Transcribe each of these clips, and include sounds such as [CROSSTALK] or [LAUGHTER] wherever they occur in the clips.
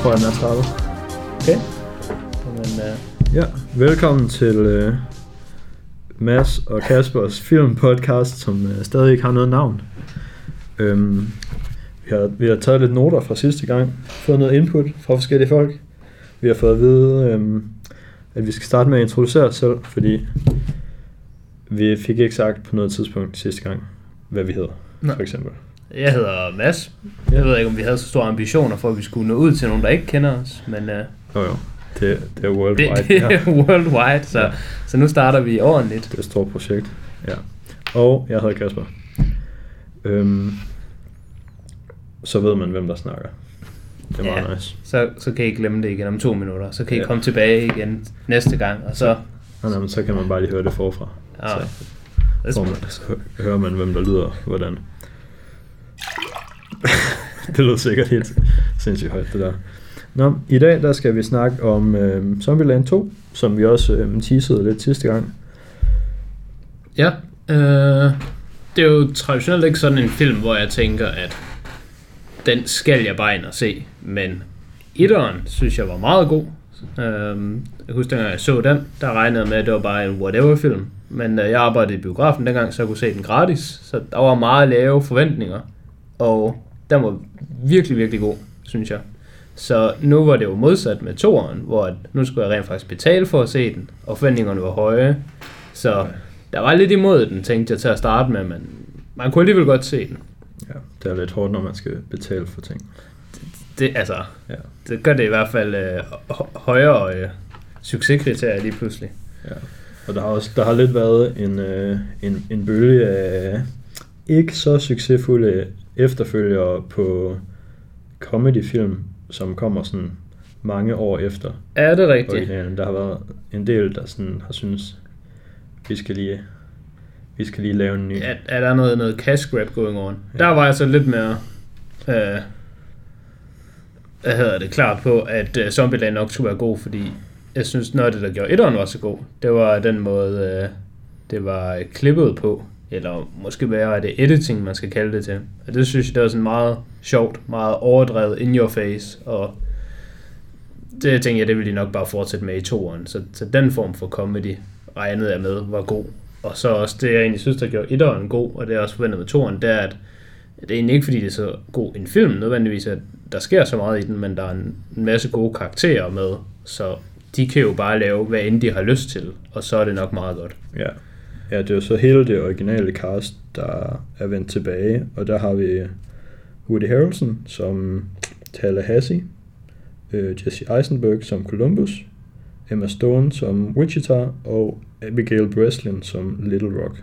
tror jeg, den er startet. Okay. Men, uh, Ja, velkommen til uh, Mads og Kaspers filmpodcast, som uh, stadig ikke har noget navn. Um, vi, har, vi har taget lidt noter fra sidste gang, fået noget input fra forskellige folk. Vi har fået at vide, um, at vi skal starte med at introducere os selv, fordi vi fik ikke sagt på noget tidspunkt sidste gang, hvad vi hedder, Nej. for eksempel. Jeg hedder Mads. Jeg ved ikke, om vi havde så store ambitioner for, at vi skulle nå ud til nogen, der ikke kender os. Men uh, Jo jo, det, det er worldwide. det, det er worldwide, så, Ja. så nu starter vi ordentligt. Det er et stort projekt. Ja. Og jeg hedder Kasper. Øhm, så ved man, hvem der snakker. Det er meget Ja. nice. Så, så kan I glemme det igen om to minutter. Så kan I Ja. komme tilbage igen næste gang. Og så... Og jamen, så kan man bare lige høre det forfra. Ja, Så det får man, så hø- hører man, hvem der lyder hvordan. [LAUGHS] det lød sikkert helt sindssygt højt, det der. Nå, i dag der skal vi snakke om øh, Zombieland 2, som vi også øh, teasede lidt sidste gang. Ja, øh, det er jo traditionelt ikke sådan en film, hvor jeg tænker, at den skal jeg bare ind og se. Men etteren synes jeg var meget god. Øh, jeg husker, dengang jeg så den, der regnede med, at det var bare en whatever-film. Men øh, jeg arbejdede i biografen dengang, så jeg kunne se den gratis. Så der var meget lave forventninger. Og den var virkelig, virkelig god, synes jeg. Så nu var det jo modsat med toeren, hvor nu skulle jeg rent faktisk betale for at se den, og forventningerne var høje. Så der var lidt imod den, tænkte jeg til at starte med, men man kunne alligevel godt se den. Ja, det er lidt hårdt, når man skal betale for ting. Det, altså, Ja. det gør det i hvert fald øh, hø- højere øh, succeskriterier lige pludselig. Ja. Og der har også der har lidt været en, øh, en, en bølge af ikke så succesfulde efterfølgere på comedyfilm, som kommer sådan mange år efter Er det rigtigt? originalen. Der har været en del, der sådan har synes vi skal lige, vi skal lige lave en ny. Er, er der noget, noget cash grab going on? Der var jeg så lidt mere... Øh, hvad hedder det, klar på, at uh, Zombieland nok skulle være god, fordi jeg synes, noget af det, der gjorde etteren var så god, det var den måde, øh, det var klippet på, eller måske være, er det editing, man skal kalde det til. Og det synes jeg, det var sådan meget sjovt, meget overdrevet, in your face, og det tænkte jeg, det ville de nok bare fortsætte med i toeren. Så, så den form for comedy regnede jeg med var god. Og så også det, jeg egentlig synes, der gjorde etteren god, og det er også forventet med toeren, det er, at det er egentlig ikke, fordi det er så god en film, nødvendigvis, at der sker så meget i den, men der er en, en masse gode karakterer med, så de kan jo bare lave, hvad end de har lyst til, og så er det nok meget godt. Ja ja, det er jo så hele det originale cast, der er vendt tilbage, og der har vi Woody Harrelson som Tallahassee, øh, Jesse Eisenberg som Columbus, Emma Stone som Wichita, og Abigail Breslin som Little Rock.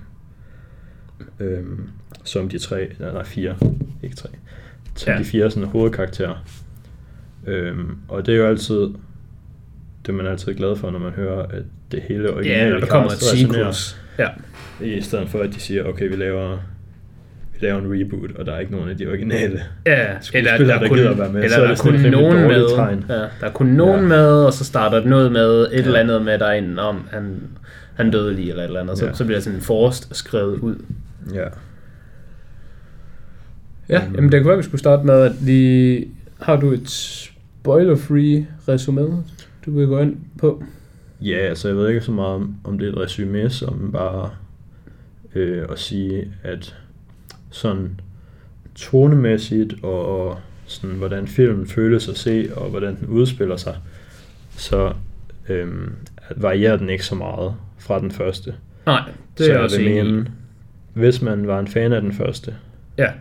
Øhm, som de tre, nej, nej fire, ikke tre, som Ja. de fire sådan hovedkarakterer. Øhm, og det er jo altid, det er man altid glad for, når man hører, at det hele originale Ja, der kommer et sequels. Ja. I stedet for, at de siger, okay, vi laver, vi laver en reboot, og der er ikke nogen af de originale. Ja, eller der, der kun, gider at være med, eller så er der er kun nogen med, tegn. ja, der er kun nogen Ja. med, og så starter det noget med et Ja. eller andet med, der er en om, han, han døde lige, eller et eller andet, så, Ja. så bliver det sådan en forrest skrevet ud. Ja. Ja, Mm. jamen det kan være, vi skulle starte med, at lige... Har du et spoiler-free resume, du vil gå ind på? Ja, altså jeg ved ikke så meget om, om det er et resume, som bare øh, at sige, at sådan tonemæssigt og, og sådan, hvordan filmen føles at se, og hvordan den udspiller sig, så øhm, varierer den ikke så meget fra den første. Nej, det så er jeg også mene, hvis man var en fan af den første, Ja,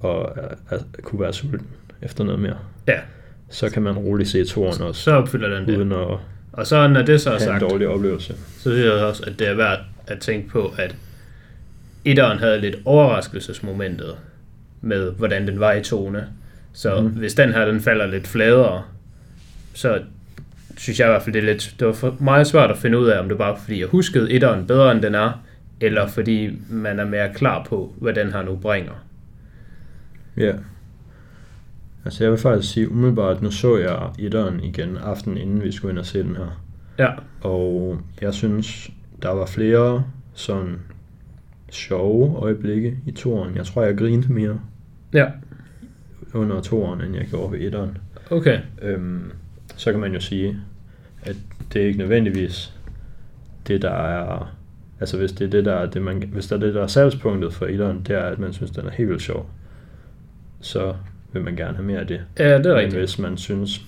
og uh, uh, kunne være sulten efter noget mere, ja. så kan man roligt se toren også, Så opfylder den det. uden at Og så når det så er have en sagt, dårlig oplevelse. så synes jeg også, at det er værd at tænke på, at etteren havde lidt overraskelsesmomentet med, hvordan den var i tone. Så mm. hvis den her, den falder lidt fladere, så synes jeg i hvert fald, det er lidt, det var for meget svært at finde ud af, om det bare fordi jeg huskede etteren bedre, end den er, eller fordi man er mere klar på, hvad den her nu bringer. Ja. Altså jeg vil faktisk sige umiddelbart, nu så jeg etteren igen aften inden vi skulle ind og se den her. Ja, Og jeg synes, der var flere sådan sjove øjeblikke i toren. Jeg tror, jeg grinte mere ja. under toren, end jeg gjorde ved etteren. Okay. Øhm, så kan man jo sige, at det er ikke nødvendigvis det, der er... Altså hvis det er det, der er det, man, hvis der er det, der er salgspunktet for etteren, det er, at man synes, den er helt vildt sjov, så vil man gerne have mere af det. Ja, det er Men rigtigt. hvis man synes,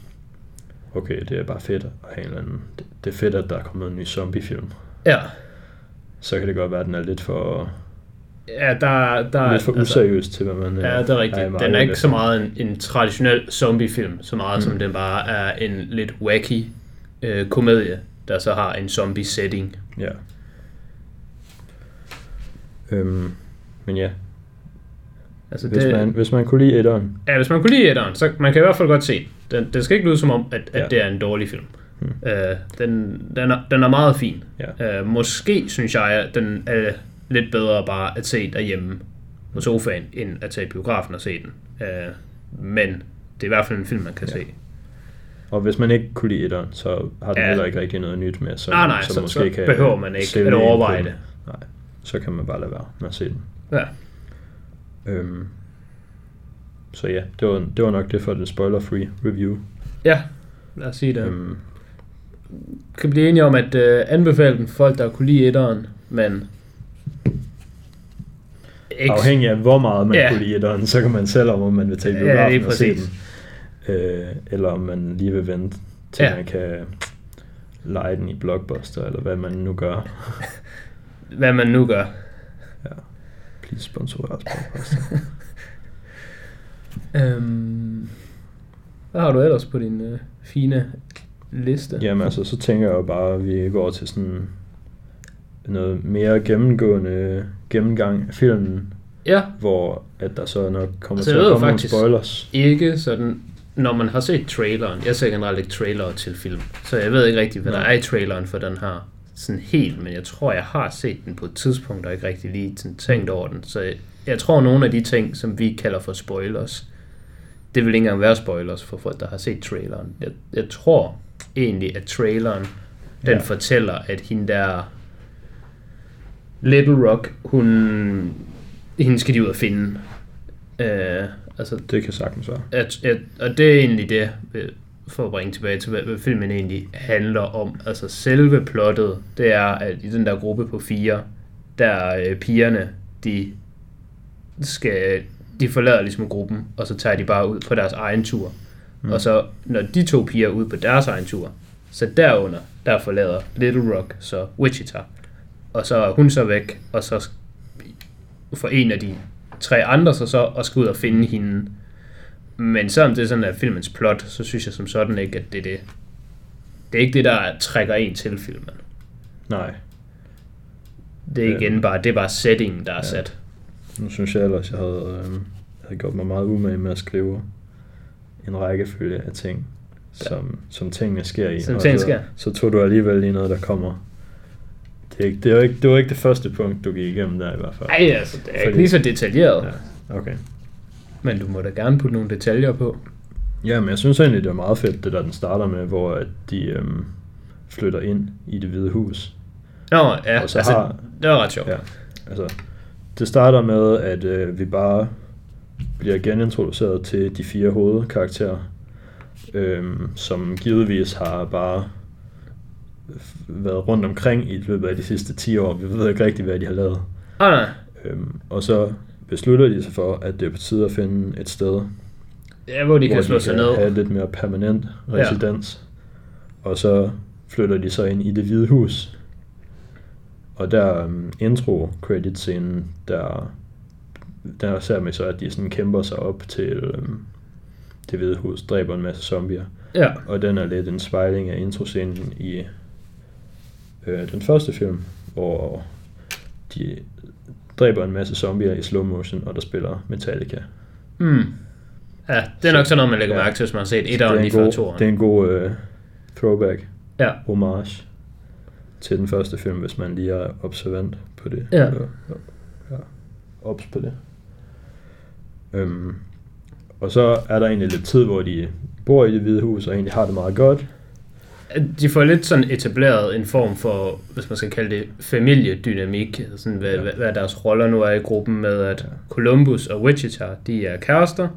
okay, det er bare fedt at have en eller anden... Det, det er fedt, at der er kommet en ny zombiefilm. Ja. Så kan det godt være, at den er lidt for, Ja, der, der lidt for useriøs til, hvad man... Ja, øh, det er rigtigt. i Den er ikke så meget en, en traditionel zombiefilm, så meget mm. som den bare er en lidt wacky øh, komedie, der så har en zombie-setting. Ja. Øhm, men ja, Altså hvis, det, man, hvis man kunne lide etteren, ja, hvis man kunne lide etteren, så man kan i hvert fald godt se den. Den, den skal ikke lyde som om, at, at Ja. det er en dårlig film. Hmm. Øh, den, den, er, den er meget fin. ja. Øh, måske synes jeg, at den er lidt bedre bare at se derhjemme på sofaen, end at tage i biografen og se den. Øh, men det er i hvert fald en film, man kan Ja. se. Og hvis man ikke kunne lide etteren, så har den Ja. heller ikke rigtig noget nyt med, så, Nej, nej, så, så, måske så kan behøver man ikke at overveje den. det. Nej, så kan man bare lade være med at se den. Ja. Øhm, så ja, det var, det var nok det for den spoiler-free review. Ja, lad os sige det. Ja. Øhm, kan blive enige om at uh, anbefale den for folk, der kunne lide etteren, men... Ikke, afhængig af hvor meget man Ja. ja. kunne lide etteren, så kan man selv om, om man vil tage i Ja, biografen og se den. Øh, eller om man lige vil vente til Ja. man kan lege den i Blockbuster, eller hvad man nu gør. hvad man nu gør. Please sponsor os Blockbuster. Um, hvad har du ellers på din uh, fine liste? Jamen altså, så tænker jeg jo bare, at vi går til sådan noget mere gennemgående gennemgang af filmen, Ja, hvor at der så nok kommer Altså, til at komme nogle spoilers. ikke sådan... Når man har set traileren, jeg ser generelt ikke trailere til film, så jeg ved ikke rigtig, hvad Nej. der er i traileren for den her sådan helt, men jeg tror, jeg har set den på et tidspunkt, og ikke rigtig lige sådan tænkt over den. Så jeg, jeg tror, nogle af de ting, som vi kalder for spoilers, det vil ikke engang være spoilers for folk, der har set traileren. Jeg, jeg tror egentlig, at traileren, den Ja. fortæller, at hende der Little Rock, hun, hende skal de ud og finde. Øh, altså, Det kan sagtens være. at, at, og det er egentlig det, for at bringe tilbage til, hvad, filmen egentlig handler om. Altså selve plottet, det er, at i den der gruppe på fire, der øh, pigerne, de skal, de forlader ligesom gruppen, og så tager de bare ud på deres egen tur. Mm. Og så, når de to piger er ude på deres egen tur, så derunder, der forlader Little Rock, så Wichita. Og så er hun så væk, og så for en af de tre andre så så og skal ud og finde hende. Men selvom det er sådan, at filmens plot, så synes jeg som sådan ikke, at det er det. Det er ikke det, der trækker en til filmen. Nej, Det er igen bare, det er bare settingen, der er ja. sat. nu synes jeg ellers, jeg havde, øh, havde gjort mig meget umage med at skrive en rækkefølge af ting, som, som tingene sker i. Som Og tingene så, sker. Så tog du alligevel lige noget, der kommer. Det, er ikke, det, var ikke, det var ikke det første punkt, du gik igennem der i hvert fald. Nej, altså, det er ikke Fordi- lige så detaljeret. Ja, okay. Men du må da gerne putte nogle detaljer på. Ja, men jeg synes egentlig, det er meget fedt, det der den starter med, hvor at de øhm, flytter ind i det hvide hus. Nå, ja, Og så altså, har- det var ret sjovt. Ja, altså, det starter med, at øh, vi bare bliver genintroduceret til de fire hovedkarakterer, øhm, som givetvis har bare været rundt omkring i løbet af de sidste 10 år. Vi ved ikke rigtig, hvad de har lavet. Ah, nej. Øhm, og så beslutter de sig for, at det er på tide at finde et sted, Ja, hvor de hvor kan slå sig ned. have lidt mere permanent residens. Ja. Og så flytter de så ind i det hvide hus. Og der um, intro credit scenen, der, der ser man så, at de sådan kæmper sig op til um, det hvide hus, dræber en masse zombier. Ja, Og den er lidt en spejling af introscenen i øh, den første film, hvor de dræber en masse zombier i slow motion, og der spiller Metallica. mm. ja det er nok sådan noget, man lægger Ja. mærke til, hvis man har set er lige en før toeren. det er en god øh, throwback, Ja. homage til den første film, hvis man lige er observant på det. Ja. Eller, ja, ops på det. Øhm, og så er der egentlig lidt tid, hvor de bor i det hvide hus, og egentlig har det meget godt. De får lidt sådan etableret en form for, hvis man skal kalde det, familiedynamik, sådan hvad, Ja. hvad, deres roller nu er i gruppen med, at. Columbus og Wichita, de er kærester,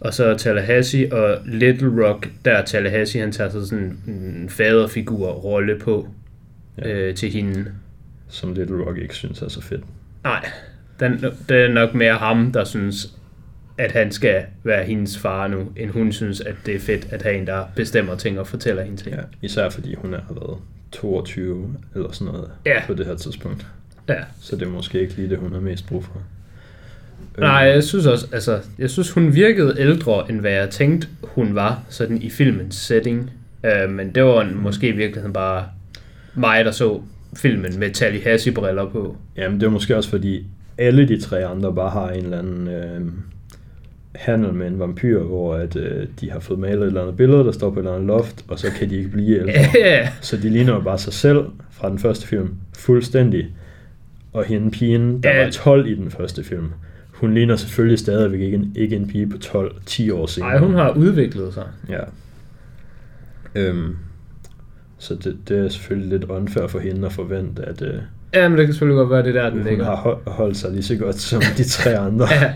Og så Tallahassee og Little Rock, der er Tallahassee, han tager så sådan en faderfigur-rolle på ja. øh, til hende. Som Little Rock ikke synes er så fedt. Nej, den, det er nok mere ham, der synes, at han skal være hendes far nu, end hun synes, at det er fedt at have en, der bestemmer ting og fortæller hende ting. Ja, især fordi hun er har været 22 eller sådan noget Ja. på det her tidspunkt. ja. Så det er måske ikke lige det, hun har mest brug for. Nej, jeg synes også, altså, jeg synes, hun virkede ældre, end hvad jeg tænkte, hun var, sådan i filmens setting. Uh, men det var en, måske i virkeligheden bare mig, der så filmen med Tallahassee-briller på. Jamen, det er måske også fordi, alle de tre andre bare har en eller anden øh, handel med en vampyr, hvor at, øh, de har fået malet et eller andet billede, der står på et eller andet loft, og så kan de ikke blive [LAUGHS] ældre. Så de ligner jo bare sig selv fra den første film, fuldstændig. Og hende pigen, der var 12 i den første film, hun ligner selvfølgelig stadigvæk ikke en, ikke en pige på 12, 10 år senere. Ej, hun har udviklet sig. Ja. Øhm, så det, det er selvfølgelig lidt unfair for hende at forvente, at øh, Ja, men det kan selvfølgelig godt være, det er der, den hun ligger. har hold- holdt sig lige så godt som de tre andre. [LAUGHS] Ja,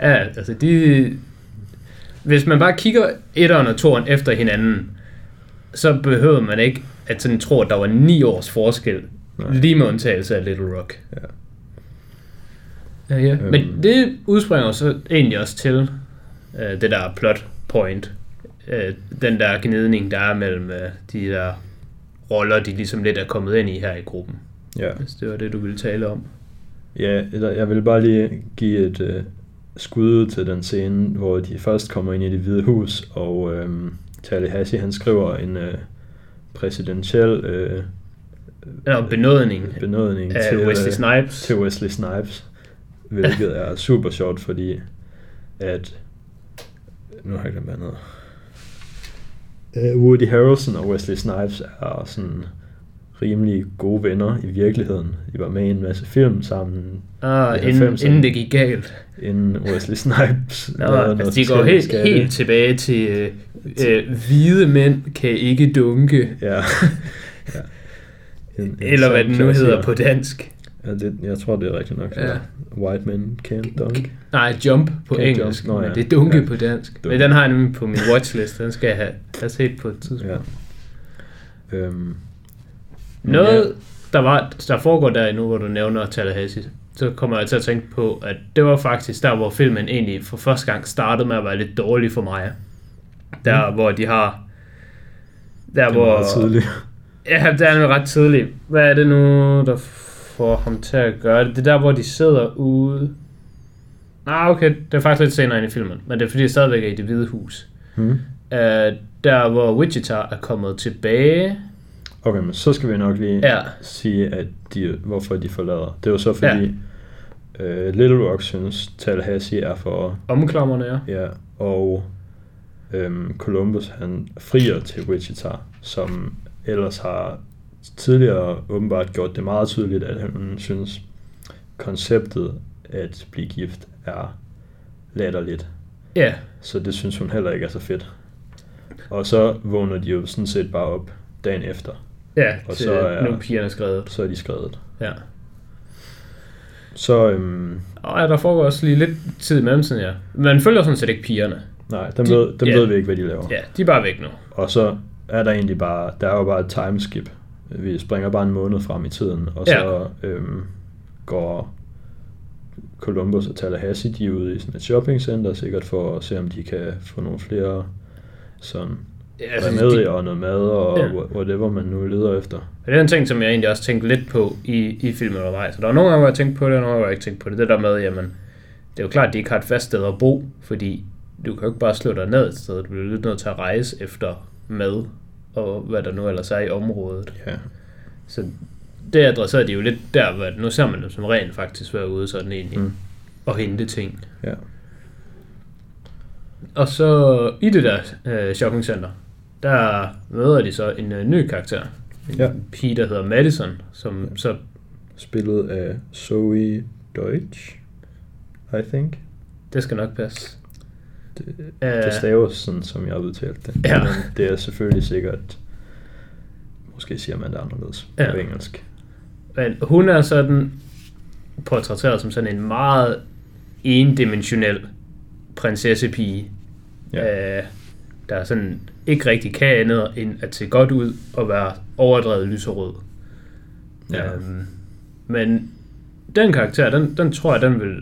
ja altså de... Hvis man bare kigger etteren og toeren efter hinanden, så behøver man ikke at sådan tro, at der var ni års forskel, Nej. Lige med undtagelse af Little Rock. Ja. Ja, ja. Øhm. Men det udspringer så egentlig også til øh, det der plot point. Øh, den der gnidning, der er mellem øh, de der roller, de ligesom lidt er kommet ind i her i gruppen. ja. Hvis det var det, du ville tale om. Ja, eller jeg vil bare lige give et øh, skud ud til den scene, hvor de først kommer ind i det hvide hus, og øh, Tallahassee han skriver en øh, præsidentiel øh, og benådning benådning af til, Wesley øh, Snipes. til Wesley Snipes, hvilket er [LAUGHS] super sjovt, fordi at nu har jeg glemt han hedder. Øh, Woody Harrelson og Wesley Snipes er sådan rimelig gode venner i virkeligheden. De var med i en masse film sammen, Ah, inden, 90'erne. inden det gik galt. inden Wesley Snipes Nå, altså, de går helt, skatte. helt tilbage til øh, øh, hvide mænd kan ikke dunke. Ja. [LAUGHS] ja. En, [LAUGHS] en Eller hvad den nu hedder på dansk. Ja, det, jeg tror, det er rigtigt nok. Ja. White men can't dunk. Nej, jump på Can't engelsk, jump. Nå, ja. det er dunke Ja. på dansk. Dunke. Men den har jeg nemlig på min watchlist, den skal jeg have, have set på et tidspunkt. Ja. Øhm, Noget, der, var, der foregår der nu, hvor du nævner Tallahassee, så kommer jeg til at tænke på, at det var faktisk der, hvor filmen egentlig for første gang startede med at være lidt dårlig for mig. Der, hvor de har... Der, Det hvor... tidligt. [LAUGHS] Ja, det er nemlig ret tidligt. Hvad er det nu, der får ham til at gøre det? Det er der, hvor de sidder ude... Nej, okay, det er faktisk lidt senere ind i filmen, men det er fordi, jeg stadigvæk er i det hvide hus. Hmm. Uh, der, hvor Wichita er kommet tilbage. Okay, men så skal vi nok lige Ja. sige, at de, hvorfor de forlader. Det er jo så fordi, ja. øh, Little Rock synes, Tallahassee er for... Omklammerne, ja. Ja, og øhm, Columbus han frier til Wichita, som ellers har tidligere åbenbart gjort det meget tydeligt, at han synes, konceptet at blive gift er latterligt. Ja, Så det synes hun heller ikke er så fedt. Og så vågner de jo sådan set bare op dagen efter. Ja, Og til så er- nu er pigerne skrevet. Så er de skrevet. Ja. Så, øhm, Og ja, der foregår også lige lidt tid i mellemtiden, ja. Man følger sådan set ikke pigerne. nej, dem, De- ved, dem ja. ved vi ikke, hvad de laver. Ja, de er bare væk nu. Og så er der egentlig bare, der er jo bare et timeskip. Vi springer bare en måned frem i tiden, og så øhm, går Columbus og Tallahassee, de er ude i sådan et shoppingcenter, sikkert for at se, om de kan få nogle flere sådan Ja, remedier og noget mad og Ja. whatever man nu leder efter. Og det er en ting, som jeg egentlig også tænkte lidt på i, i filmen undervejs. Så der var nogle gange, hvor jeg tænkte på det, og nogle gange, hvor jeg ikke tænkte på det. Det der med, jamen, det er jo klart, at de ikke har et fast sted at bo, fordi du kan jo ikke bare slå dig ned et sted. Du bliver lidt nødt til at rejse efter mad, og hvad der nu ellers er i området. Ja, Så det adresserede de jo lidt der, hvor nu ser man dem som rent faktisk være ude sådan egentlig. Mm. og hente ting. ja. Og så i det der øh, shoppingcenter, der møder de så en øh, ny karakter. En Ja. pige, der hedder Madison, som Ja. så Spillet af Zoe Deutsch, I think. Det skal nok passe. Det, Øh, det staves sådan, som jeg har udtalt det. Ja. Men det er selvfølgelig sikkert, måske siger man det anderledes Ja. på engelsk. Men hun er sådan portrætteret som sådan en meget endimensionel prinsessepige Ja. Øh, der sådan ikke rigtig kan andet end at se godt ud og være overdrevet lyserød. Ja. Øhm, men den karakter, den, den tror jeg, den vil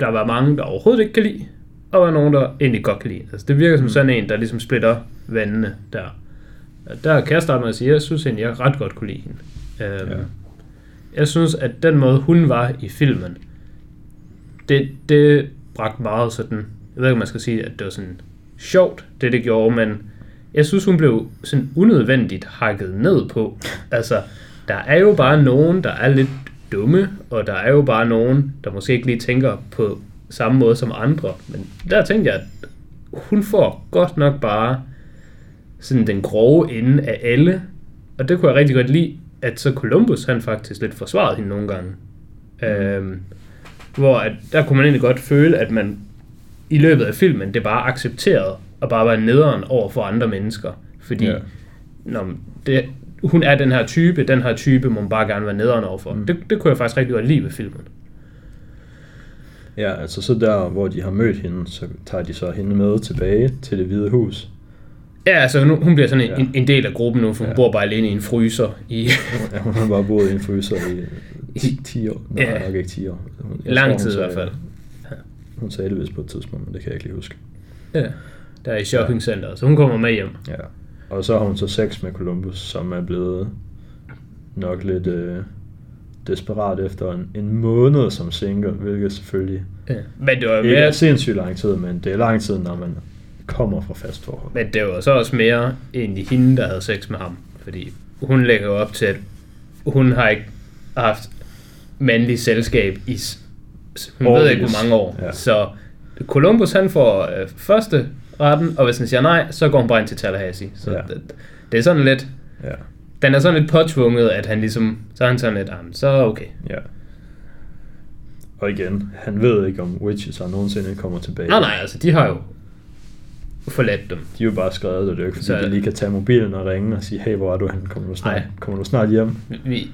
der var mange, der overhovedet ikke kan lide, og der var nogen, der egentlig godt kan lide. Altså, det virker som Mm. sådan en, der ligesom splitter vandene der. Og Der kan jeg starte med at sige, at jeg synes egentlig, jeg ret godt kunne lide hende. Øhm, Ja. Jeg synes, at den måde, hun var i filmen, det, det bragte meget sådan, jeg ved ikke, om man skal sige, at det var sådan sjovt, det det gjorde, men jeg synes, hun blev sådan unødvendigt hakket ned på. Altså, der er jo bare nogen, der er lidt dumme, og der er jo bare nogen, der måske ikke lige tænker på samme måde som andre. Men der tænkte jeg, at hun får godt nok bare sådan den grove ende af alle. Og det kunne jeg rigtig godt lide, at så Columbus han faktisk lidt forsvarede hende nogle gange. Mm. Øhm, hvor at, der kunne man egentlig godt føle, at man i løbet af filmen, det bare accepterede og bare var nederen over for andre mennesker. Fordi ja. når det, hun er den her type, den her type må man bare gerne være nederen overfor. Mm. Det, det kunne jeg faktisk rigtig godt lide ved filmen. Ja, altså så der, hvor de har mødt hende, så tager de så hende med tilbage til det hvide hus. Ja, altså nu, hun bliver sådan en, Ja. en, en del af gruppen nu, for hun Ja. bor bare alene i en fryser i Ja, hun har bare boet i en fryser i 10, 10 år. Nej, Ja. nok ikke 10 år. Jeg lang tror, tid i hvert fald. Hun sagde det vist på et tidspunkt, men det kan jeg ikke lige huske. Ja, der er i shoppingcenteret, så hun kommer med hjem. Ja. Og så har hun så sex med Columbus, som er blevet nok lidt øh, desperat efter en, en måned som single, hvilket selvfølgelig Ja. Men det var ikke er mere, sindssygt lang tid, men det er lang tid, når man kommer fra fast forhold. men det var så også mere egentlig hende, der havde sex med ham. Fordi hun lægger op til, at hun har ikke haft mandlig selskab i, hun ved ikke hvor mange år. Ja. Så Columbus han får øh, første retten, og hvis han siger nej, så går hun bare ind til Tallahassee. Så Ja. det, det er sådan lidt, Ja, den er sådan lidt påtvunget, at han ligesom, så er han sådan lidt, "Ah, så okay. ja. Og igen, han ved ikke, om Wichita nogensinde kommer tilbage. Nej, nej, altså de har jo forladt dem. De er jo bare skrevet, og det er jo ikke, fordi Så- de lige kan tage mobilen og ringe og sige, hey, hvor er du henne? Kommer du snart, Nej. kommer du snart hjem? Vi,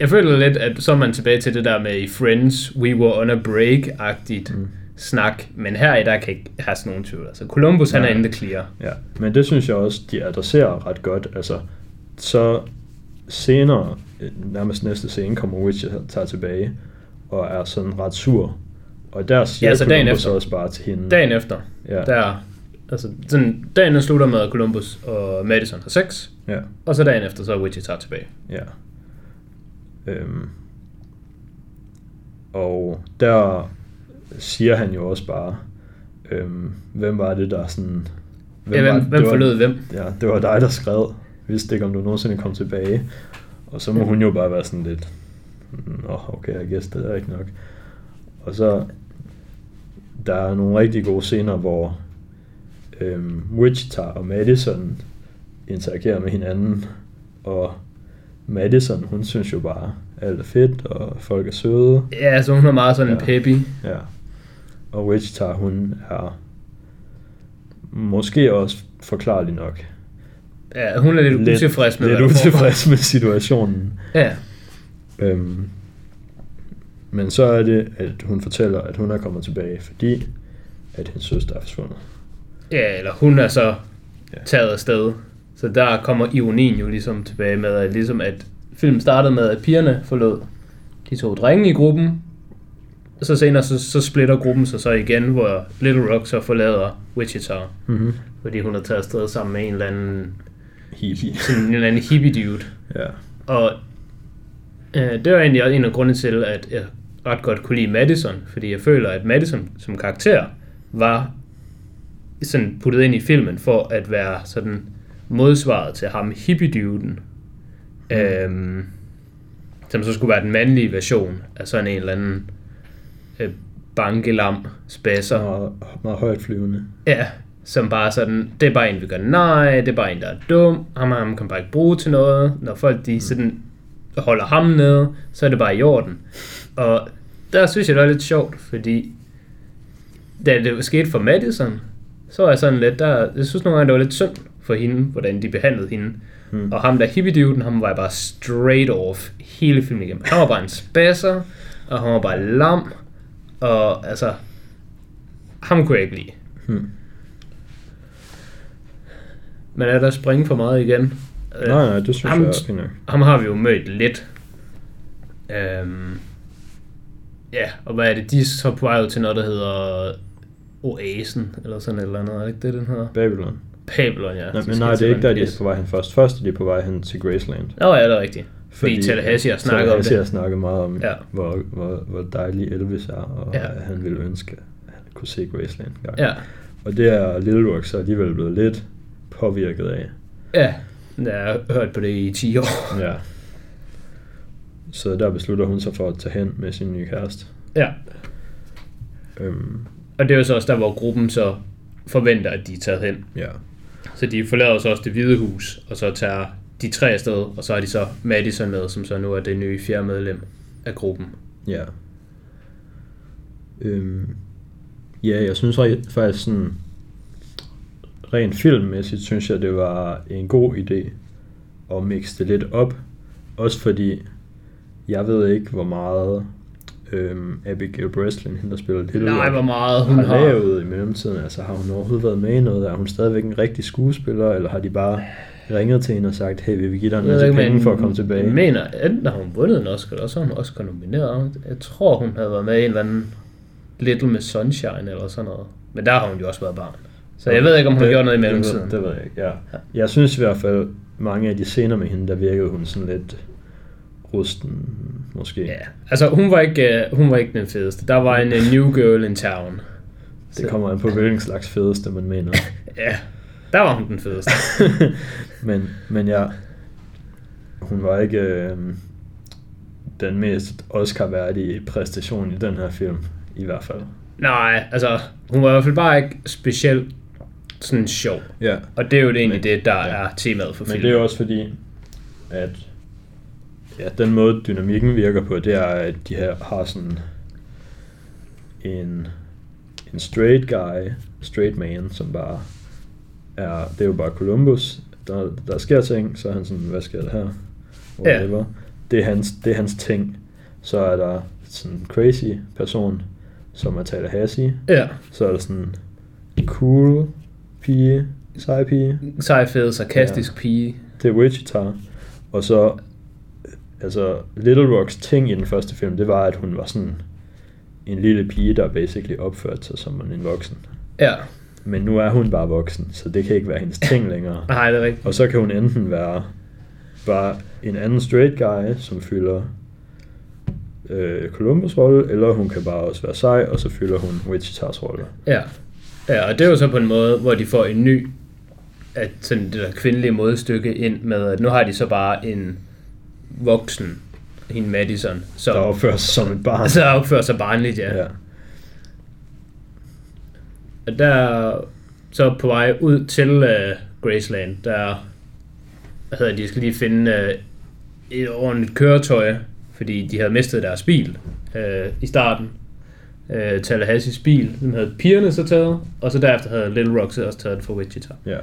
jeg føler lidt, at så er man tilbage til det der med i Friends, we were on a break-agtigt Mm. snak, men her i der kan ikke have sådan nogen tvivl. Altså Columbus, han er Nej. inde clear. Ja, men det synes jeg også, de adresserer ret godt. Altså, så senere, nærmest næste scene, kommer Wichita tilbage og er sådan ret sur. Og der siger Ja, så dagen Columbus efter. også bare til hende. Dagen efter, Ja, der, altså sådan, dagen slutter med, at Columbus og Madison har sex, ja, og så dagen efter, så er Wichita tilbage. ja. Øhm. Og der siger han jo også bare, øhm, hvem var det, der sådan... Ja, hvem, var- hvem det var- forlod hvem? Ja, det var dig, der skrev. Vidste ikke, om du nogensinde kom tilbage. Og så må hun jo bare være sådan lidt... Nå, okay, jeg guess, det er ikke nok. Og så... Der er nogle rigtig gode scener, hvor øhm, Wichita og Madison interagerer med hinanden. Og Madison, hun synes jo bare, alt er fedt, og folk er søde. Ja, altså hun er meget sådan en Ja. peppy. Ja. Og Wichita, hun er måske også forklarlig nok. Ja, hun er lidt, lidt utilfreds med, Lidt utilfreds med situationen. Ja, Øhm, men så er det, at hun fortæller, at hun er kommet tilbage, fordi at hendes søster er forsvundet. ja, eller hun er så Ja. taget afsted. Så der kommer ironien jo ligesom tilbage med, at, ligesom at filmen startede med, at pigerne forlod de to drenge i gruppen. Og så senere så, så splitter gruppen sig så igen, hvor Little Rock så forlader Wichita, Mm-hmm. fordi hun er taget afsted sammen med en eller anden, Hippie. [LAUGHS] sådan en eller anden hippie dude. Ja. Og øh, det var egentlig også en af grundene til, at jeg ret godt kunne lide Madison, fordi jeg føler, at Madison som karakter var sådan puttet ind i filmen for at være sådan modsvaret til ham hippie-duden, mm. øhm, som så skulle være den mandlige version af sådan en eller anden øh, bankelam spasser. Meget, meget højt flyvende. Ja, som bare sådan, det er bare en, vi gør nej, det er bare en, der er dum, ham, ham kan bare ikke bruge til noget. Når folk de sådan holder ham nede, så er det bare i orden. Og der synes jeg, det var lidt sjovt, fordi da det skete for Madison, så var jeg sådan lidt, der, jeg synes nogle gange, det var lidt synd for hende, hvordan de behandlede hende. Mm. Mm. Og ham der hippie ham var bare straight off hele filmen igennem. Han var bare en spasser, og han var bare lam, og altså, ham kunne jeg ikke lide. Hmm. Men er der springe for meget igen? Øh, Nej, nej, det synes ham- jeg er fint. Ham har vi jo mødt lidt. Øhm, ja, og hvad er det? De er så på vej til noget, der hedder Oasen, eller sådan et eller andet. Er det ikke det, den hedder? Babylon. Babylon, ja. Nej, men nej, det er ikke der, de er på vej hen først. Først er de på vej hen til Graceland. Nå, ja, det er rigtigt. Fordi Tallahassee har snakket om Tallahassee har det. snakket meget om, Ja. hvor, hvor, hvor dejlig Elvis er, og ja. at han ville ønske, at han kunne se Graceland en gang. Ja, Og det er Little Rock så alligevel blevet lidt påvirket af. ja. Jeg har hørt på det i 10 år. [LAUGHS] Ja. Så der beslutter hun sig for at tage hen med sin nye kæreste. Ja, Øhm, og det er jo så også der, hvor gruppen så forventer, at de er taget hen. ja. Så de forlader så også det hvide hus, og så tager de tre afsted, og så har de så Madison med, som så nu er det nye fjerde medlem af gruppen. Ja. Øhm, ja, jeg synes faktisk sådan, rent filmmæssigt, synes jeg, det var en god idé at mixe det lidt op. Også fordi, jeg ved ikke, hvor meget øhm, Abigail Breslin, hende der spiller Little Nej, hvor meget hun har har. lavet i mellemtiden. Altså, har hun overhovedet været med i noget? Er hun stadigvæk en rigtig skuespiller, eller har de bare ringet til hende og sagt, hey, vil vi give dig en masse penge for at komme tilbage? Jeg mener, enten har hun vundet en Oscar, eller også har hun Oscar nomineret. Jeg tror, hun havde været med i en eller anden Little Miss Sunshine eller sådan noget. Men der har hun jo også været barn. Så jeg ved ikke, om hun har Det- gjort noget i det ved- mellemtiden. Det ved jeg ikke, ja. Jeg synes i hvert fald, mange af de scener med hende, der virkede hun sådan lidt rusten, måske. Ja, altså hun var ikke, uh, hun var ikke den fedeste. Der var en uh, new girl in town. Det kommer an på, hvilken slags fedeste man mener. [LAUGHS] Ja, der var hun den fedeste. [LAUGHS] men, men ja, hun var ikke øh, den mest Oscar-værdige præstation i den her film, i hvert fald. Nej, altså hun var i hvert fald bare ikke specielt sådan sjov. Ja, Og det er jo egentlig Men- det, der ja. er temaet for men filmen. det er jo også fordi, at ja, den måde dynamikken virker på, det er, at de her har sådan en, en straight guy, straight man, som bare er, det er jo bare Columbus, der, der sker ting, så er han sådan, hvad sker der her? Whatever. Det, er hans, det er hans ting. Så er der sådan en crazy person, som er Tallahassee. Ja, Så er der sådan en cool pige, sej pige, sej, fed, sarkastisk Ja. pige. det er Wichita. Og så, altså, Little Rocks ting i den første film, det var, at hun var sådan en lille pige, der basically opførte sig som en voksen. Ja, Men nu er hun bare voksen, så det kan ikke være hendes ting længere. nej, det er rigtigt. Og så kan hun enten være bare en anden straight guy, som fylder øh, Columbus rolle, eller hun kan bare også være sej, og så fylder hun Wichitas rolle. Ja. ja, og det er jo så på en måde, hvor de får en ny, at sådan det der kvindelige modstykke ind med, at nu har de så bare en voksen, hende Madison, som Der opfører sig som et barn. [LAUGHS] så opfører sig barnligt, ja. ja. Og der er så på vej ud til uh, Graceland, der hvad hedder, de, skal lige finde uh, et ordentligt køretøj, fordi de havde mistet deres bil uh, i starten. Uh, Tallahassees bil, den havde pigerne så taget, og så derefter havde Little Rock så også taget den fra Wichita. ja.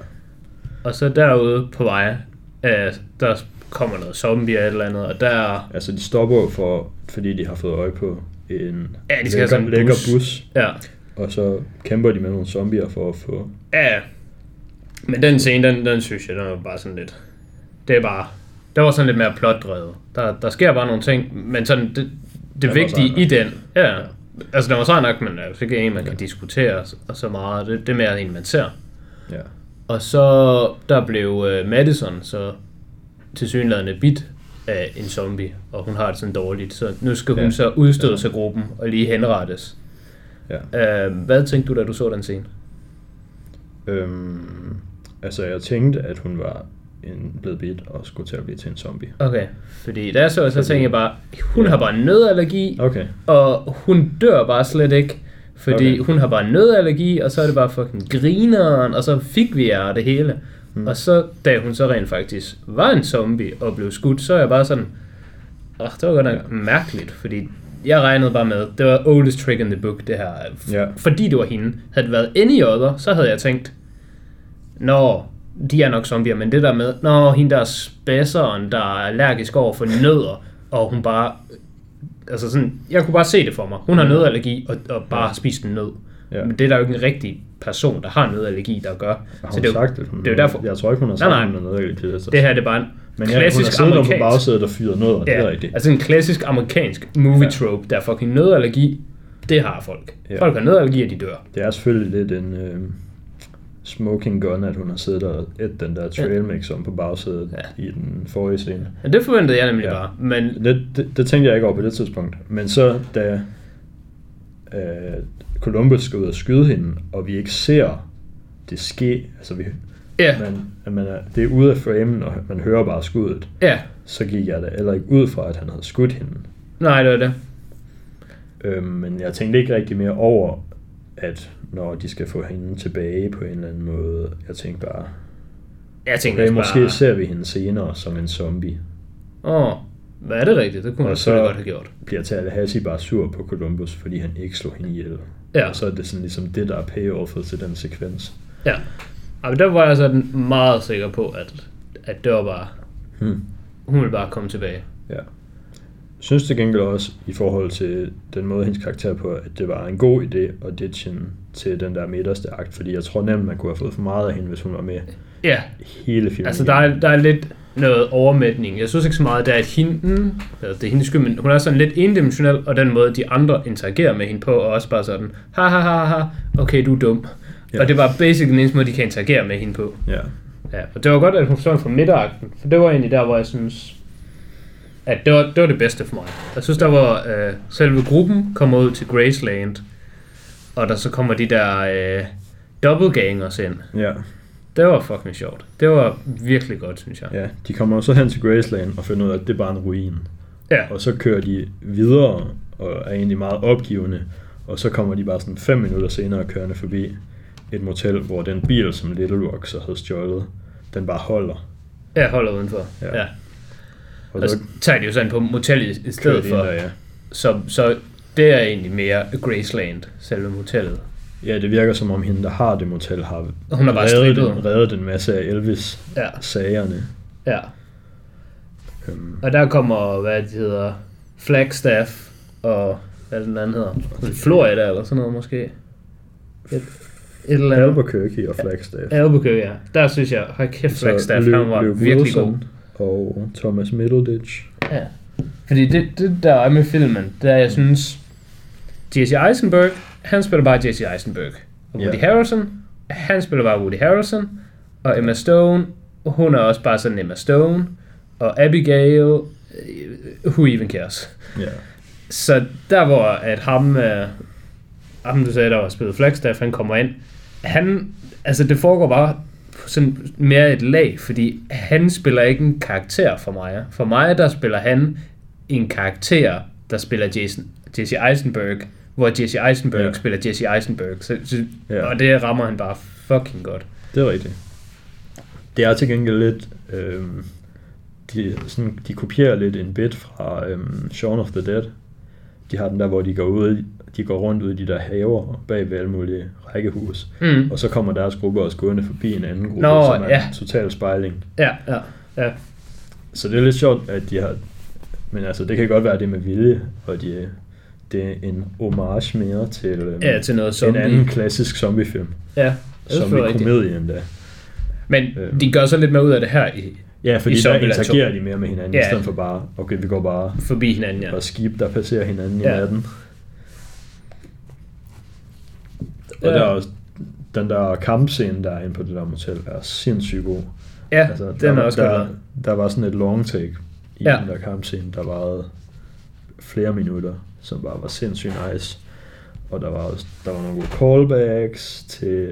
Og så derude på vej, uh, der kommer noget zombie eller eller andet, og der Altså, de stopper jo for, fordi de har fået øje på en Ja, de skal have sådan en lækker bus. bus, ja, og så kæmper de med nogle zombier for at få... Ja, men den scene, den, den synes jeg, den var bare sådan lidt... Det er bare... Der var sådan lidt mere plotdrevet. Der, der sker bare nogle ting, men sådan det, det vigtige i den... Ja, altså den var så nok, men altså, ikke en, man kan diskutere og så meget. Det, det er mere en, man ser. Ja. Og så der blev uh, Madison så til synligheden bit af en zombie, og hun har det sådan dårligt. Så nu skal hun Ja. så udstødes af gruppen og lige henrettes. ja. Uh, hvad tænkte du, da du så den scene? Øhm, altså, jeg tænkte, at hun var en blevet bit og skulle til at blive til en zombie. Okay, fordi da jeg så, så Fordi- tænkte jeg bare, hun Ja. har bare nødallergi, Okay. og hun dør bare slet ikke, fordi Okay. hun har bare nødallergi, og så er det bare fucking grineren, og så fik vi jer det hele. Mm. Og så, da hun så rent faktisk var en zombie og blev skudt, så er jeg bare sådan, åh, det var godt nok Ja. mærkeligt, fordi jeg regnede bare med, det var oldest trick in the book, det her. Ja. Fordi det var hende. Havde det været any other, så havde jeg tænkt, Nå, de er nok zombier, men det der med, Nå, hende der er der er allergisk over for nødder, og hun bare, altså sådan, jeg kunne bare se det for mig. Hun har Ja. nødallergi, og, og bare har spist en nød. Ja. Men det er der jo ikke en rigtig person, der har nødallergi, der gør. Har Så det, er jo- sagt, hun det er jo derfor- Jeg tror ikke, hun har Nej, sagt, nej. at hun har noget til det. Så. det her det er bare en Men ja, hun har klassisk om på amerikansk... bagsædet og fyret noget, og det er Ja, rigtigt. altså en klassisk amerikansk movie Ja. trope, der er fucking nødallergi, det har folk. Ja. Folk har nødallergi, og de dør. Det er selvfølgelig lidt en øh, smoking gun, at hun har siddet og et den der trail mix om på bagsædet Ja. i den forrige scene. Ja, det forventede jeg nemlig Ja. bare. Men Det, det, det tænkte jeg ikke over på det tidspunkt. Men så da øh, Columbus skal ud og skyde hende, og vi ikke ser det ske, altså vi, ja, man, at man er, det er ude af framen, og man hører bare skuddet, ja, så gik jeg da heller ikke ud fra, at han havde skudt hende. nej, det var det. Øhm, men jeg tænkte ikke rigtig mere over, at når de skal få hende tilbage på en eller anden måde, jeg tænkte bare, Jeg tænkte okay, også måske bare, ser vi hende senere som en zombie. åh, hvad er det rigtigt? Det kunne Og man så- godt have gjort. Bliver Tallahassee bare sur på Columbus, fordi han ikke slog hende ihjel. Ja. Og så er det sådan ligesom det, der er payoffet til den sekvens. Ja. men der var jeg sådan meget sikker på, at, at det var bare, Hmm. hun ville bare komme tilbage. Ja. Synes til gengæld også, i forhold til den måde, hendes karakter på, at det var en god idé at ditche hende til den der midterste akt, fordi jeg tror nemt, man kunne have fået for meget af hende, hvis hun var med Ja, hele filmen. altså der er, der er lidt noget overmætning. Jeg synes ikke så meget, der er, at hende, det er hendes skyld, men hun er sådan lidt endimensionel, og den måde, de andre interagerer med hende på, er også bare sådan, ha ha ha ha, okay, du er dum. Ja. Og det var basic den eneste måde, de kan interagere med hende på. Ja. Ja, og det var godt, at hun så fra midterakten, for det var egentlig der, hvor jeg synes, at det var det, var det bedste for mig. Jeg synes, der var øh, selve gruppen kommer ud til Graceland, og der så kommer de der øh, dobbeltgangers ind. ja. Det var fucking sjovt. Det var virkelig godt, synes jeg. Ja, de kommer så hen til Graceland og finder ud af, at det er bare en ruin. Ja, Og så kører de videre og er egentlig meget opgivende. Og så kommer de bare sådan fem minutter senere kørende forbi et motel, hvor den bil, som Little Rock så havde stjålet, den bare holder. jeg holder udenfor. Ja. Ja. ja. Og Og så tager de jo sådan på motellet i stedet for. der, ja. Så, så det er egentlig mere Graceland, selve motellet. Ja, det virker som om hende, der har det motel, har Hun har bare reddet, den, reddet en masse af Elvis-sagerne. Ja. ja. Øhm, Og der kommer, hvad det hedder, Flagstaff og hvad den anden hedder. Florida eller sådan noget måske. Et, et eller andet. Albuquerque og Flagstaff. Albuquerque, ja. Der synes jeg, hold kæft, Flagstaff, han var Luke virkelig Wilson god. Og Thomas Middleditch. Ja. Fordi det, det der er med filmen, det er, jeg synes, Jesse Eisenberg, han spiller bare Jesse Eisenberg. Og Woody Ja. Harrelson, han spiller bare Woody Harrelson. Og Emma Stone, hun er også bare sådan Emma Stone. Og Abigail, øh, who even cares? Ja. Så der hvor at ham, øh, ham du sagde, der var spillet Flagstaff, han kommer ind, han, altså det foregår bare sådan mere et lag, fordi han spiller ikke en karakter for mig. For mig, der spiller han en karakter, der spiller Jason, Jesse Eisenberg, hvor Jesse Eisenberg Ja. spiller Jesse Eisenberg. Så, så, Ja. Og det rammer han bare fucking godt. Det er rigtigt. Det er til gengæld lidt... Øhm, de, sådan, de kopierer lidt en bit fra øhm, Shaun of the Dead. De har den der, hvor de går ud, de går rundt ud i de der haver bag ved alle mulige rækkehus. Mm. Og så kommer deres gruppe også gående forbi en anden gruppe, Nå, som er ja. en total spejling. Ja, ja, ja. Så det er lidt sjovt, at de har... Men altså, det kan godt være, det med vilje, og de, det er en homage mere til, øhm, Ja, til noget en zombie. anden klassisk zombiefilm. Ja. Zombie-komedie endda. Men Øhm. de gør så lidt mere ud af det her i, Ja, fordi I der interagerer de mere med hinanden, ja. i stedet for bare, okay, vi går bare forbi hinanden, ja. ja. skib, der passerer hinanden Ja. i natten. Og Ja. der er også, den der kampscene, der er inde på det der motel, er sindssygt god. Ja, Altså, den der, er også der, godt. lavet. der var sådan et long take i ja. den der kampscene, der varede flere minutter, som bare var sindssygt nice. Og der var også der var nogle gode callbacks til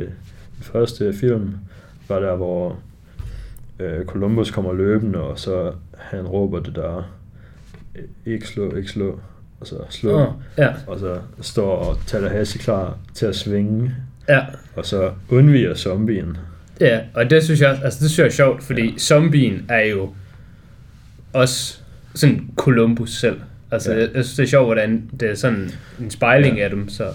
den første film, var der, hvor øh, Columbus kommer løbende, og så han råber det der, ikke slå, ikke slå, og så slå, Åh, ja, og så står og Tallahassee klar til at svinge, ja. og så undviger zombien. Ja, og det synes jeg, altså det synes jeg er sjovt, fordi ja. zombien er jo også sådan Columbus selv. Altså, Ja. ja. jeg synes, det er sjovt, hvordan det er sådan en spejling Ja. af dem, så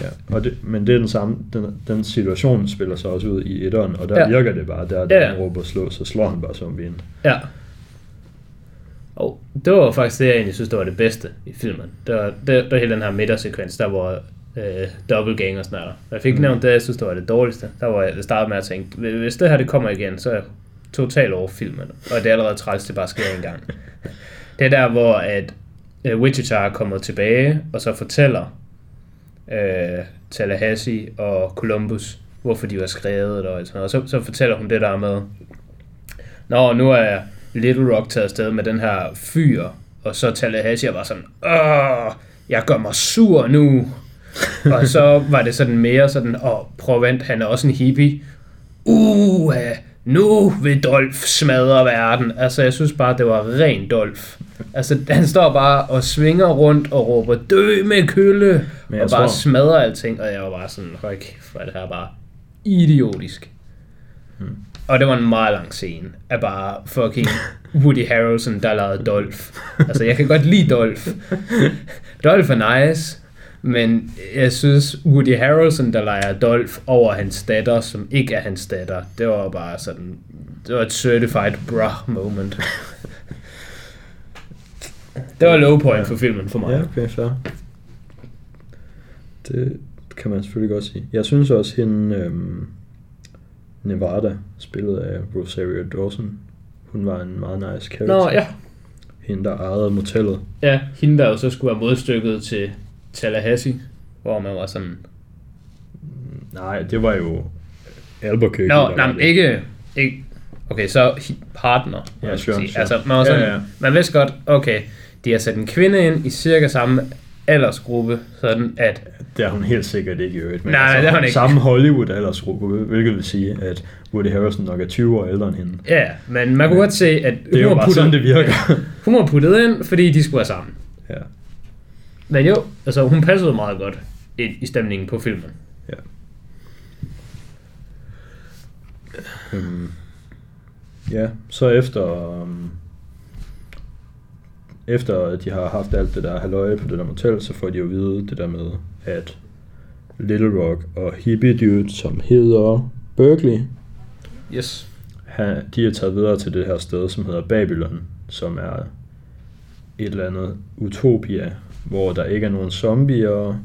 Ja, og det, men det er den samme, den, den situation spiller sig også ud i etteren, og der Ja. virker det bare, der, der Ja. han råber slå, så slår han bare zombien. ja. Og det var faktisk det, jeg egentlig synes, der var det bedste i filmen. Det var, det, var hele den her midtersekvens, der hvor øh, dobbeltgang og sådan noget. Jeg fik nævnt det, jeg synes, det var det dårligste. Der var jeg startede med at tænke, hvis det her det kommer igen, så er jeg totalt over filmen. Og det er allerede træls, det bare sker en gang. [LAUGHS] Det er der, hvor at øh, Wichita er kommet tilbage, og så fortæller øh, Tallahassee og Columbus, hvorfor de var skrevet og sådan noget. Og så, så fortæller hun det der med, Nå, nu er Little Rock taget afsted med den her fyr, og så Tallahassee var sådan, Åh, jeg gør mig sur nu. og så var det sådan mere sådan, åh, prøv vent, han er også en hippie. Uh, nu vil Dolph smadre verden. Altså, jeg synes bare, det var ren Dolph. Altså, han står bare og svinger rundt og råber, dø med kølle, Men og jeg bare tror- smadrer alting, og jeg var bare sådan, høj er det her bare idiotisk. Hmm. Og det var en meget lang scene af bare fucking Woody Harrelson, der lavede Dolph. Altså, jeg kan godt lide Dolph. Dolph er nice, men jeg synes, Woody Harrelson, der leger Dolph over hans datter, som ikke er hans datter, det var bare sådan, det var et certified bra moment. Det var low point for filmen for mig. Ja, okay, fair. Det kan man selvfølgelig godt sige. Jeg synes også, hende øhm, Nevada, spillet af Rosario Dawson, hun var en meget nice character. Nå, ja. Hende, der ejede motellet. Ja, hende der jo så skulle være modstykket til Tallahassee, hvor man var sådan, Nej, det var jo Albuquerque. Nå, nej, ikke, ikke... Okay, så partner. Ja, sure, sure. Altså, man, var sådan, Ja, ja. man vidste godt, okay, de har sat en kvinde ind i cirka samme aldersgruppe, sådan at... Det er hun helt sikkert ikke i øvrigt. men altså, Nej, nej, det er hun ikke. Samme Hollywood aldersgruppe, hvilket vil sige, at Woody Harrelson nok er 20 år ældre end hende. Ja, men man kunne godt se, at Det er hun, var puttet, sådan, det virker. hun var puttet ind, fordi de skulle være sammen. ja. Men jo, altså hun passede meget godt i, i stemningen på filmen. Ja. Øhm, ja, så efter, um, efter at de har haft alt det der halløje på det der motel, så får de jo at vide det der med, at Little Rock og Hippie Dude, som hedder Berkeley, Yes. han, de er taget videre til det her sted, som hedder Babylon, som er et eller andet utopia, hvor der ikke er nogen zombier,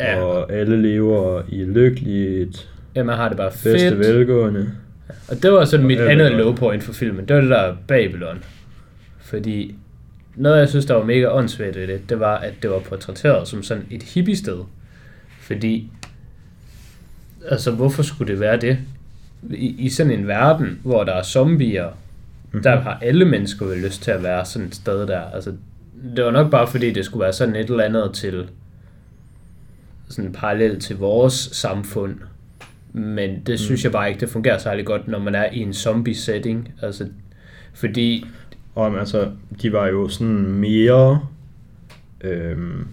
Ja, og, alle lever i lykkeligt, ja man har det bare bedste fedt. velgående. Og det var sådan mit andet low point for filmen. Det var det der Babylon. Fordi noget, jeg synes, der var mega åndssvagt ved det, det var, at det var portrætteret som sådan et hippiested. Fordi, altså hvorfor skulle det være det? I, I sådan en verden, hvor der er zombier, Mhm. der har alle mennesker vel lyst til at være sådan et sted der. Altså, det var nok bare fordi, det skulle være sådan et eller andet til sådan parallelt til vores samfund. Men det synes jeg bare ikke, det fungerer særlig godt, når man er i en zombie-setting. Altså, fordi, Og altså, de var jo sådan mere øhm,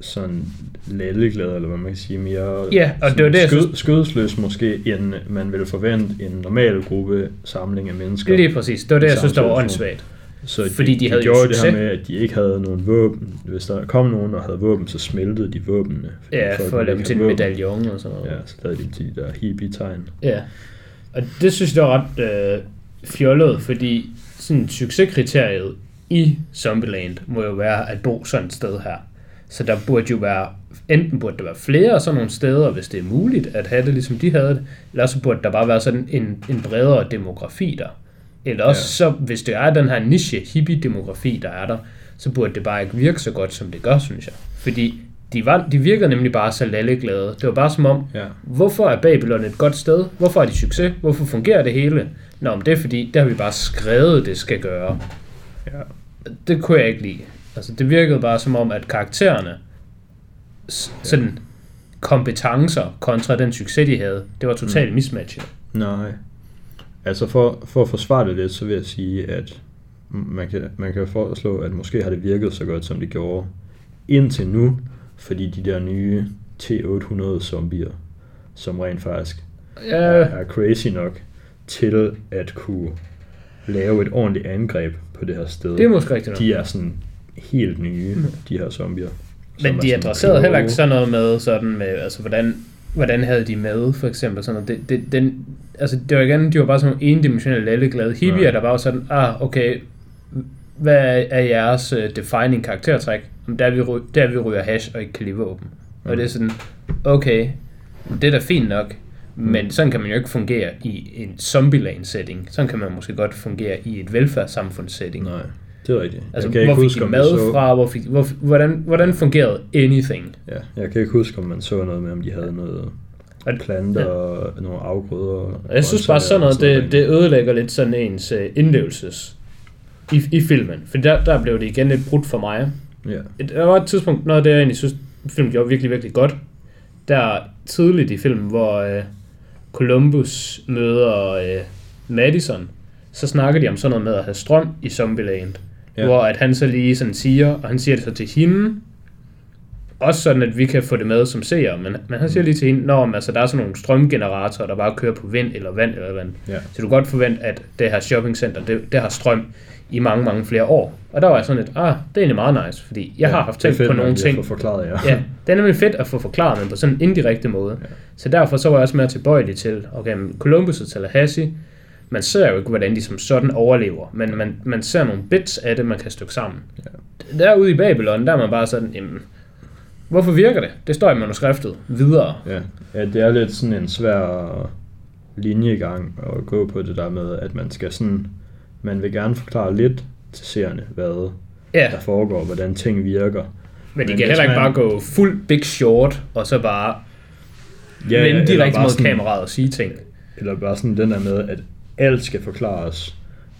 sådan lalleglade, eller hvad man kan sige, mere Ja, og det var det, skød, synes- skødesløs måske, end man ville forvente en normal gruppe samling af mennesker. lige præcis, det var det, jeg synes, der var åndssvagt. Så fordi de havde jo gjorde det her med, at de ikke havde nogen våben. Hvis der kom nogen og havde våben, så smeltede de våbnene. Ja, for at lave dem til en medaljon og sådan noget. Ja, så lavede de de der hippie-tegn. Ja. Og det synes jeg var ret øh, fjollet, fordi sådan succeskriteriet i Zombieland må jo være at bo sådan et sted her. Så der burde jo være, enten burde der være flere af sådan nogle steder, hvis det er muligt at have det, ligesom de havde det, eller så burde der bare være sådan en, en bredere demografi der. Eller også Ja. så, hvis det er den her niche hippie-demografi, der er der, så burde det bare ikke virke så godt, som det gør, synes jeg. Fordi de, var, de virkede nemlig bare så lalleglade. Det var bare som om, Ja. Hvorfor er Babylon et godt sted? Hvorfor har de succes? Hvorfor fungerer det hele? Nå, men det er fordi, det har vi bare skrevet, det skal gøre. ja. Det kunne jeg ikke lide. Altså, det virkede bare som om, at karaktererne, sådan kompetencer kontra den succes, de havde, det var totalt mismatchet. Nej. Altså for, for at forsvare det lidt, så vil jeg sige, at man kan, man kan foreslå, at måske har det virket så godt, som det gjorde indtil nu, fordi de der nye T-800 zombier, som rent faktisk Ja, er crazy nok til at kunne lave et ordentligt angreb på det her sted. det er måske rigtigt nok. de er sådan helt nye, de her zombier. Men de adresserede heller ikke sådan noget med, sådan med altså, hvordan, hvordan havde de med, for eksempel. Sådan noget. Det, det, den, altså, det var igen, de var bare sådan nogle endimensionelle lalleglade hippier, Ja. der bare var sådan, ah, okay, hvad er jeres uh, defining karaktertræk? Jamen, Der er, vi, ry- der er vi ryger hash og ikke våben. Og det er sådan, okay, det er da fint nok, men sådan kan man jo ikke fungere i en zombieland-setting. Sådan kan man måske godt fungere i et velfærdssamfundssetting. Nej, det er rigtigt. Altså, jeg kan hvor ikke fik huske, de om mad så, fra? Hvor fik, hvor, hvordan, hvordan fungerede anything? Ja, jeg kan ikke huske, om man så noget med, om de havde noget Og- planter og nogle afgrøder. Jeg synes bare sådan noget, det, det ødelægger lidt sådan ens uh, indlevelses i, i filmen. For der, der blev det igen lidt brudt for mig. Ja, der var et tidspunkt, noget af det, jeg egentlig synes, filmen gjorde virkelig, virkelig godt. Der tidligt i filmen, hvor uh, Columbus møder uh, Madison, så snakker de om sådan noget med at have strøm i Zombieland. Ja. Hvor at han så lige sådan siger, og han siger det så til hende, også sådan, at vi kan få det med som seere, men, men han siger lige til hende, når altså, der er sådan nogle strømgeneratorer, der bare kører på vind eller vand eller vand. ja. Så du kan godt forvente, at det her shoppingcenter, det, det har strøm i mange, mange flere år. Og der var jeg sådan lidt, ah, det er egentlig meget nice, fordi jeg har haft det er tænkt fedt på nogle ting. Få forklaret, ja. Ja, det er nemlig fedt at få forklaret, men på sådan en indirekte måde. Ja. Så derfor så var jeg også mere tilbøjelig til, okay, men Columbus og Tallahassee, man ser jo ikke, hvordan de som sådan overlever, men man, man ser nogle bits af det, man kan stykke sammen. Ja. Derude i Babylon, der er man bare sådan, jamen, hvorfor virker det? Det står i manuskriptet videre. Ja. ja, det er lidt sådan en svær linjegang at gå på det der med, at man skal sådan, man vil gerne forklare lidt til seerne, hvad Ja, der foregår, hvordan ting virker. men de men kan heller ikke man- bare gå fuld big short, og så bare Ja, vende direkte mod sådan- kameraet og sige ting. Eller bare sådan den der med, at alt skal forklares,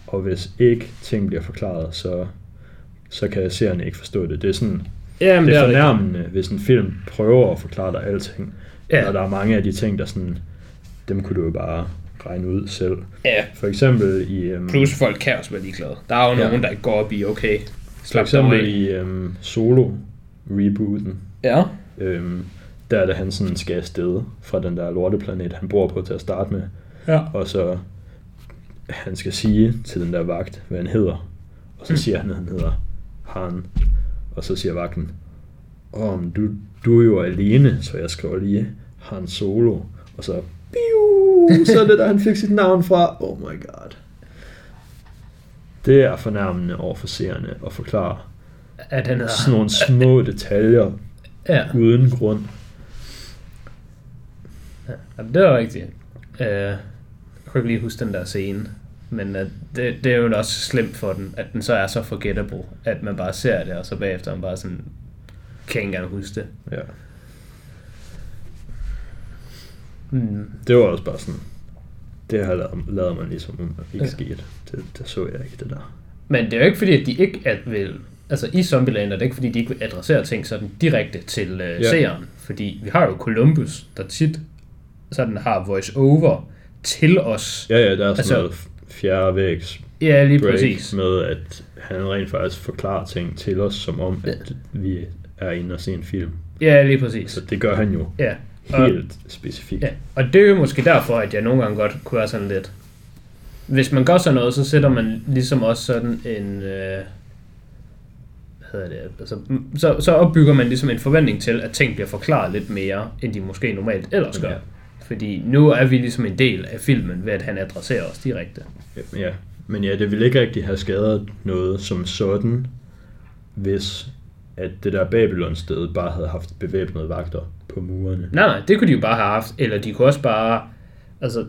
og hvis ikke ting bliver forklaret, så, så kan seerne ikke forstå det. Det er sådan, Ja, men det er fornærmende, hvis en film prøver at forklare dig alting. Ja. Og der er mange af de ting, der sådan, dem kunne du jo bare regne ud selv. Ja, For eksempel i, um, plus folk kan også være ligeglade. Der er jo Ja. nogen, der går op i, okay, for slap dig eksempel i um, Solo rebooten, Ja. øhm, der er det han sådan skal afsted fra den der lorteplanet, han bor på til at starte med. Ja. Og så han skal sige til den der vagt, hvad han hedder. Og så Mm. siger han, at han hedder Han. Og så siger vagten, Åh, men du, du er jo alene, så jeg skriver lige Han Solo. Og så, biu, så er det der, han fik sit navn fra. Oh my god. Det er fornærmende over for seerne at forklare At han hedder... sådan nogle små detaljer Ja, uden grund. ja det er rigtigt. Uh, jeg kunne ikke lige huske den der scene. Men uh, det, det er jo også slemt for den, at den så er så forgettable, at man bare ser det, og så bagefter man bare sådan, kan ikke engang huske det. Ja. Mm. Det var også bare sådan, det her lader, lader man ligesom om ikke Ja. skete. Det, det så jeg ikke, det der. Men det er jo ikke fordi, at de ikke at vil... Altså i Zombieland er det ikke fordi, de ikke vil adressere ting sådan direkte til uh, Ja. seeren. Fordi vi har jo Columbus, der tit sådan har voice-over til os. Ja, ja, der er sådan altså, noget fjerde vægs Ja, lige break præcis. med, at han rent faktisk forklarer ting til os, som om, at vi er inde og se en film. Ja, lige præcis. Så det gør han jo Ja. Og, helt specifikt. ja. og det er jo måske derfor, at jeg nogle gange godt kunne være sådan lidt... Hvis man gør sådan noget, så sætter man ligesom også sådan en... Øh, hvad hedder det? Altså, så, så opbygger man ligesom en forventning til, at ting bliver forklaret lidt mere, end de måske normalt ellers gør. Ja. Fordi nu er vi ligesom en del af filmen, ved at han adresserer os direkte. Ja, men ja, det ville ikke rigtig have skadet noget som sådan, hvis at det der Babylon-sted bare havde haft bevæbnede vagter på murene. Nej, nej, det kunne de jo bare have haft, eller de kunne også bare, altså,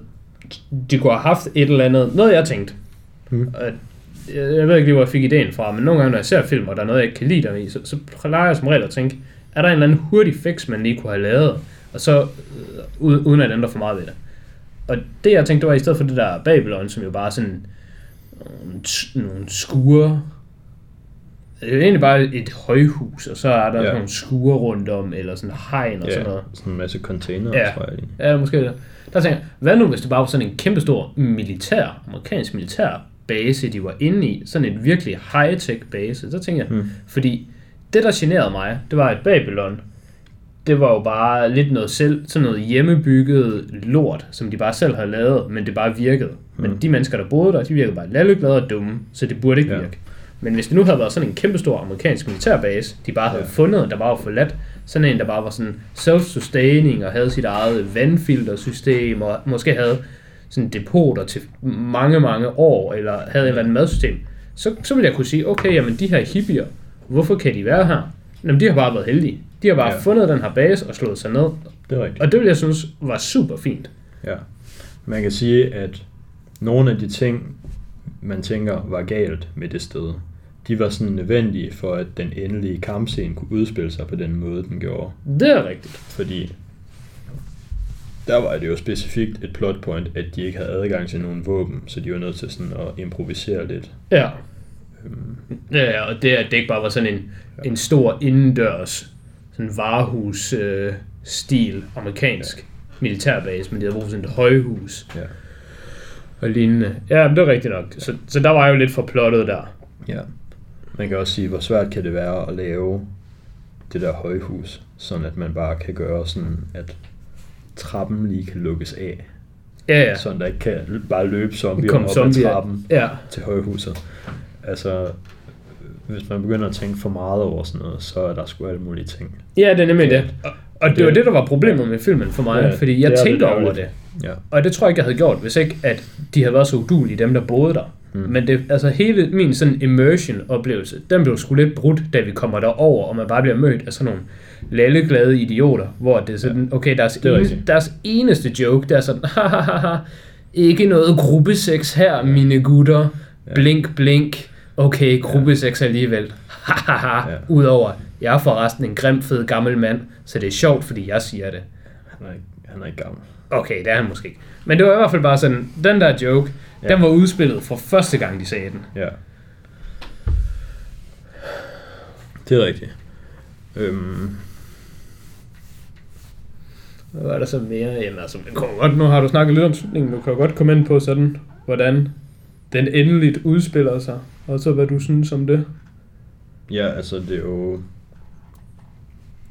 de kunne have haft et eller andet, noget jeg tænkte, Mm. jeg jeg ved ikke lige, hvor jeg fik ideen fra, men nogle gange, når jeg ser film, og der er noget, jeg ikke kan lide dem i, så, så plejer jeg som regel at tænke, er der en eller anden hurtig fix, man lige kunne have lavet, og så, øh, uden at ændre for meget ved det. Og det, jeg tænkte, det var i stedet for det der Babylon, som jo bare sådan nogle, t- nogle skure, det er jo egentlig bare et højhus, og så er der Ja. nogle skure rundt om, eller sådan hegn og Ja, sådan noget. sådan en masse container, Ja. tror jeg. Ja, måske det. Der tænker jeg, hvad nu hvis det bare var sådan en kæmpestor militær, amerikansk militær base, de var inde i, sådan en virkelig high-tech base, så tænker jeg, Mm. hmm. fordi det der generede mig, det var et Babylon, det var jo bare lidt noget selv, sådan noget hjemmebygget lort, som de bare selv havde lavet, men det bare virkede. Men Mm. de mennesker, der boede der, de virkede bare lalleglade og dumme, så det burde ikke Ja. virke. Men hvis det nu havde været sådan en kæmpestor amerikansk militærbase, de bare havde Ja. fundet, der bare var forladt, sådan en, der bare var sådan self-sustaining og havde sit eget vandfiltersystem og måske havde sådan depoter til mange, mange år, eller havde et eller andet madsystem, så, så ville jeg kunne sige, okay, jamen de her hippier, hvorfor kan de være her? Jamen de har bare været heldige. De har bare Ja. ja. fundet den her base og slået sig ned. Det er rigtigt. Og det vil jeg synes var super fint. Ja. Man kan sige, at nogle af de ting, man tænker var galt med det sted, de var sådan nødvendige for, at den endelige kampscene kunne udspille sig på den måde, den gjorde. Det er rigtigt. Fordi der var det jo specifikt et plot point, at de ikke havde adgang til nogen våben, så de var nødt til sådan at improvisere lidt. Ja. Øhm, Ja, og det, at det ikke bare var sådan en, en stor indendørs sådan varehus øh, stil amerikansk militærbase, men de havde brug for sådan et højhus ja. og lignende. Ja, men det er rigtigt nok. Så, så der var jo lidt for plottet der. ja. Man kan også sige, hvor svært kan det være at lave det der højhus, sådan at man bare kan gøre sådan, at trappen lige kan lukkes af. Ja, ja. Sådan der ikke kan bare løbe zombier op ad zombier. trappen Ja, til højhuset. Altså, hvis man begynder at tænke for meget over sådan noget, så er der sgu alle mulige ting. ja det er nemlig Ja. det. Og, og det, Det- var det, der var problemet med filmen for mig, Ja, ja, fordi jeg det tænkte lidt over det. Ja. Og det tror jeg ikke, jeg havde gjort, hvis ikke at de havde været så udulige, dem der boede der. Mm. Men det, altså hele min sådan immersion-oplevelse, den blev sgu lidt brudt, da vi kommer derover, og man bare bliver mødt af sådan nogle lalleglade idioter, hvor det er sådan, okay, deres, Det rigtigt. deres eneste joke, der er sådan, [LAUGHS] hahaha, ikke noget gruppesex her, mine gutter, Ja. blink, blink, okay, gruppesex alligevel, hahaha, Ja. udover, jeg er forresten en grim, fed gammel mand, så det er sjovt, fordi jeg siger det. Han er ikke, han er ikke gammel. Okay, det er han måske ikke. Men det var i hvert fald bare sådan, den der joke, Ja. den var udspillet for første gang, de sagde den. Ja. Det er rigtigt. Øhm, Hvad var der så mere? Jamen altså, det kommer godt, nu har du snakket lidt om slutningen, du kan godt komme ind på sådan, hvordan den endeligt udspiller sig, og så hvad du synes om det. ja, altså det er jo...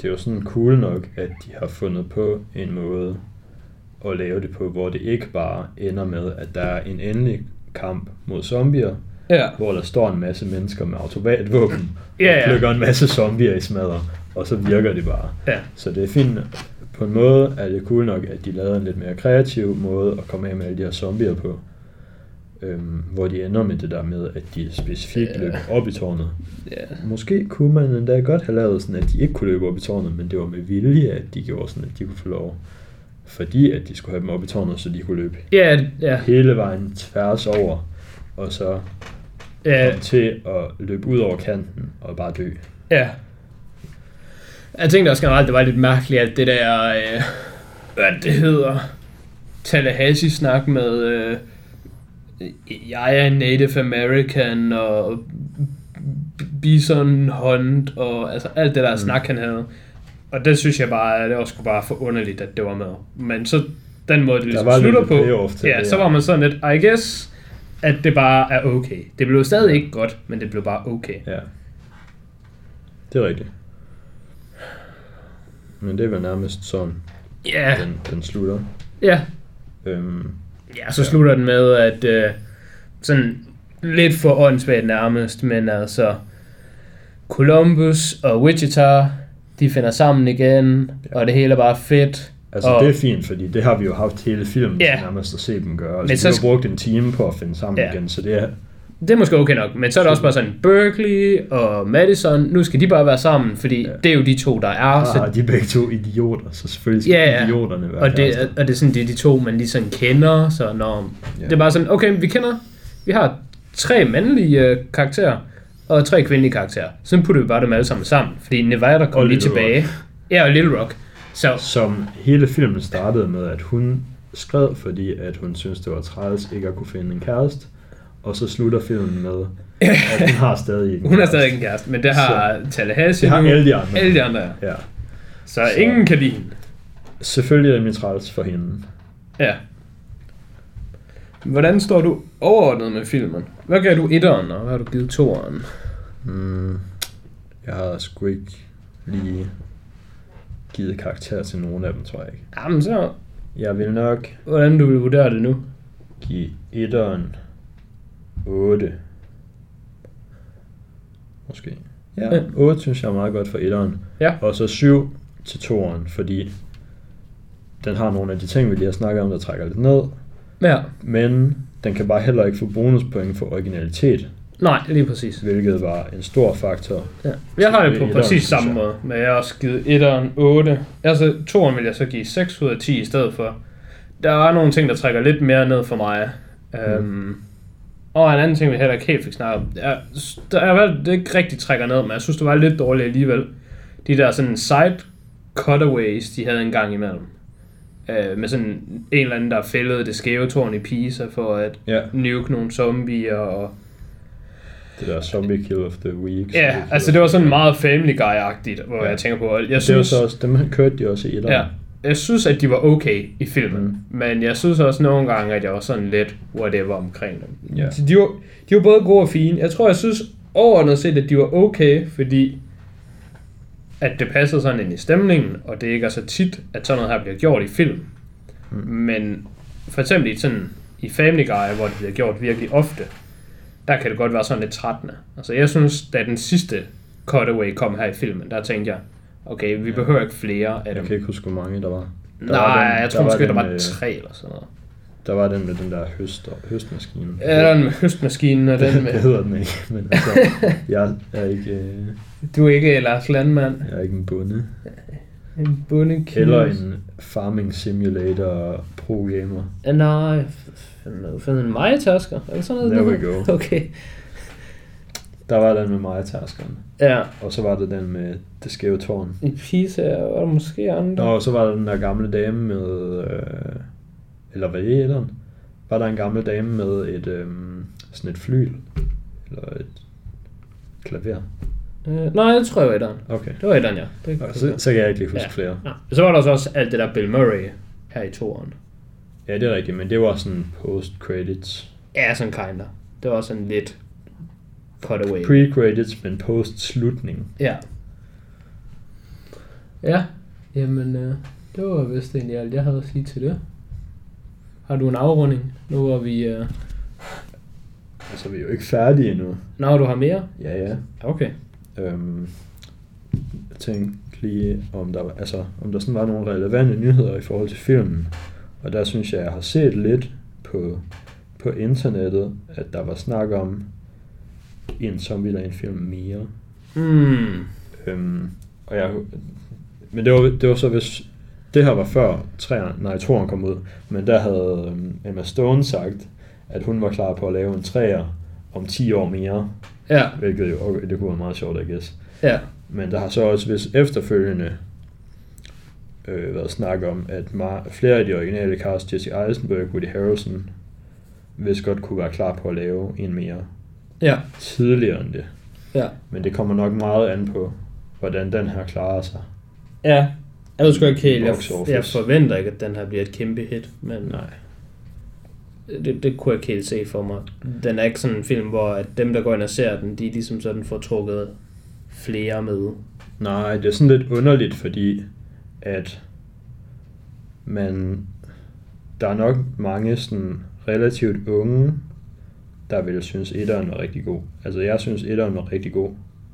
Det er jo sådan cool nok, at de har fundet på en måde at lave det på, hvor det ikke bare ender med, at der er en endelig kamp mod zombier, Ja. hvor der står en masse mennesker med automatvåben, [LAUGHS] Ja, og ja. plukker en masse zombier i smadder, og så virker det bare. Ja. Så det er fint. På en måde er det cool nok, at de lavede en lidt mere kreativ måde at komme af med alle de her zombier på. Øhm, hvor de ender med det der med, at de specifikt Ja. løb op i tårnet. Ja. Måske kunne man endda godt have lavet sådan, at de ikke kunne løbe op i tårnet, men det var med vilje, at de gjorde sådan, at de kunne få lov. Fordi at de skulle have dem op i tårnet, så de kunne løbe Ja, ja, hele vejen tværs over, og så ja, komme til at løbe ud over kanten og bare dø. ja. Jeg tænkte også generelt, det var lidt mærkeligt, at det der, øh, hvad det hedder, Tallahassee-snak med, øh, jeg er Native American, og Bison Hunt, og altså alt det der mm. snak, han havde. Og det synes jeg bare, at det var sgu bare for underligt, at det var med. Men så den måde, det ligesom var slutter på, ja, det, så var man sådan lidt, I guess, at det bare er okay. Det blev stadig ikke godt, men det blev bare okay. Ja. Det er rigtigt. Men det er vel nærmest sådan, Ja, den, den slutter. ja. Øhm, Ja, så slutter den med, at øh, sådan lidt for åndssvagt nærmest, men altså Columbus og Wichita, de finder sammen igen, og det hele er bare fedt. altså, og, det er fint, fordi det har vi jo haft hele filmen til nærmest at se dem gøre. Men Altså, så har brugt en time på at finde sammen Ja. igen, så det er... Det er måske okay nok, men så er det også bare sådan, Berkeley og Madison, nu skal de bare være sammen, fordi Ja. det er jo de to, der er. Ah, Så, de er begge to idioter, så selvfølgelig skal Ja, ja. idioterne være og, det, er- og det er sådan, det er de to, man lige sådan kender, så når, Ja. det er bare sådan, okay, vi kender, vi har tre mandlige øh, karakterer, og tre kvindelige karakterer. Så putter vi bare dem alle sammen sammen, fordi Nevada Og kom lige Little tilbage. Ja, og Little Rock. Så Som hele filmen startede med, at hun skred, fordi at hun synes det var træls ikke at kunne finde en kæreste. Og så slutter filmen med, at hun [LAUGHS] har stadig en hun kæreste. stadig en kæreste, men det har Tallahassee Det har alle de andre. Alle de andre, ja. Ja. Så, Så- ingen kan lide hende. Selvfølgelig er det mit træls for hende. Ja. Hvordan står du overordnet med filmen? Hvad gav du etteren, og hvad har du givet toeren? Mm, jeg har sgu ikke lige givet karakter til nogen af dem, tror jeg ikke. Jamen så, Jeg vil nok hvordan du vil vurdere det nu? give etteren 8. Måske. Ja, Ja. 8 synes jeg er meget godt for etteren. Ja. Og så 7 til toeren, fordi den har nogle af de ting, vi lige har snakket om, der trækker lidt ned. Ja, Men den kan bare heller ikke få bonuspoint for originalitet. Nej, lige præcis. hvilket var en stor faktor. Ja. Jeg har det på Etteren, præcis samme måde, men jeg har også givet 1'eren 8. Altså, 2'eren vil jeg så give 6 ud af 10 i stedet for. Der er nogle ting, der trækker lidt mere ned for mig. Mm. Um, og en anden ting, vi heller ikke helt fik snakket om. Jeg, der er vel, det ikke rigtig trækker ned, men jeg synes, det var lidt dårligt alligevel. De der sådan side cutaways, de havde en gang imellem. Uh, med sådan en eller anden, der fældede det skæve tårn i Pisa for at Ja, nuke nogle zombier og det der zombie kill of the week. Ja, altså det var sådan meget Family Guy-agtigt, hvor Ja. jeg tænker på, jeg Det var synes, så også, dem kørte de også i etteren. ja, jeg synes, at de var okay i filmen, Mm. men jeg synes også nogle gange, at jeg var sådan lidt whatever omkring dem. Ja. Så de, var, de var både gode og fine. Jeg tror, jeg synes overordnet set, at de var okay, fordi at det passede sådan ind i stemningen, og det ikke er så tit, at sådan noget her bliver gjort i film. Mm. Men for eksempel i, sådan, i Family Guy, hvor det bliver gjort virkelig ofte, der kan det godt være sådan lidt trættende. Altså jeg synes, da den sidste cutaway kom her i filmen, der tænkte jeg, okay, vi behøver ikke flere af Jeg dem. kan ikke huske, hvor mange der var. Der Nej, var den- jeg tror der måske, var der var med- tre eller sådan noget. Der var den med den der høst, høstmaskine. Ja, den med høstmaskinen og den det med... hedder den ikke, men altså, [LAUGHS] jeg er ikke, øh, Du er ikke Lars Landmand. jeg er ikke en bonde. En bunde Eller en farming simulator pro gamer. Ja, nej, fandt en Maja-tasker. Er det sådan noget? There det we go. Okay. Der var den med Maja-taskeren. Ja, Og så var der den med det skæve tårn. i Pisa var der måske andre. Nå, og så var der den der gamle dame med... Øh, eller hvad er det? Var der en gammel dame med et, øh, sådan et flyl? Eller et klaver? Øh, nej, det tror jeg var etteren. Okay. Det var etteren, ja. Det jeg så, så kan jeg ikke lige huske Ja. flere. Ja. Så var der så også alt det der Bill Murray her i toeren. Ja, det er rigtigt, men det var sådan post-credits. Ja, sådan kinda. Det var sådan lidt cutaway. Pre-credits, men post-slutning. Ja. Ja, jamen øh, det var vist egentlig alt, jeg havde at sige til det. Har du en afrunding, nu hvor vi... Øh... Altså, vi er jo ikke færdige endnu. Nå, du har mere? Ja, ja. Okay. Øhm, jeg tænkte lige, om der, var- altså, om der sådan var nogle relevante nyheder i forhold til filmen. Og der synes jeg, jeg har set lidt på, på internettet, at der var snak om en Zombieland film mere. Mm. Øhm, og jeg, men det var, det var så hvis det her var før træerne, nej, toren kom ud, men der havde øhm, Emma Stone sagt, at hun var klar på at lave en træer om 10 år mere, Ja, hvilket jo okay, det kunne være meget sjovt, I guess. ja. Men der har så også hvis efterfølgende øh, været snak om, at ma- flere af de originale cast, Jesse Eisenberg, Woody Harrelson, hvis godt kunne være klar på at lave en mere Ja, tidligere end det. ja. Men det kommer nok meget an på, hvordan den her klarer sig. Ja, jeg ved sgu ikke helt. Jeg, jeg forventer ikke, at den her bliver et kæmpe hit, men Nej. det, det kunne jeg ikke helt se for mig. Den er ikke sådan en film, hvor at dem, der går ind og ser den, de ligesom sådan får trukket flere med. Nej, det er sådan lidt underligt, fordi at man, der er nok mange sådan relativt unge, der vil synes, etteren var rigtig god. Altså jeg synes, etteren var rigtig god,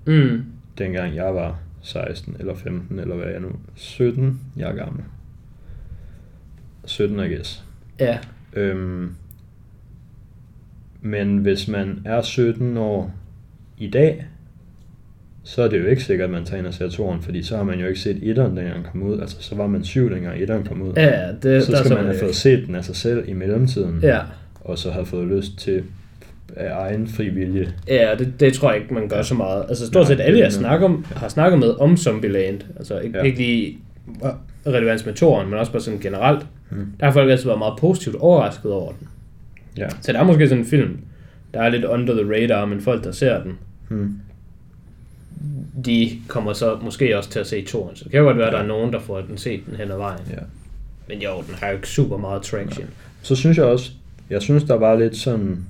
Mm. dengang jeg var 16 eller 15, eller hvad er jeg nu? 17? Jeg er gammel. 17, I guess. Ja, Øhm, men hvis man er 17 år i dag, så er det jo ikke sikkert, at man tager ind og ser toren, fordi så har man jo ikke set etteren, dengang den kom ud. Altså, så var man syv, dengang etteren kom ud. ja det, så der skal så man have fået set den af sig selv i mellemtiden, Ja, og så have fået lyst til af egen fri vilje. ja det, det tror jeg ikke, man gør så meget. Altså stort set alle, jeg snakker om, har snakket med om Zombieland. Altså ikke, Ja. ja. ikke lige relevans med toren, men også bare sådan generelt. Mm. Der har folk altid været meget positivt overrasket over den. Ja. Så der er måske sådan en film, der er lidt under the radar, men folk, der ser den, Hmm. de kommer så måske også til at se toren. Så det kan jo godt være, at der Ja. er nogen, der får den set den hen ad vejen. ja. Men jo, den har jo ikke super meget traction. Så synes jeg også, jeg synes, der var lidt sådan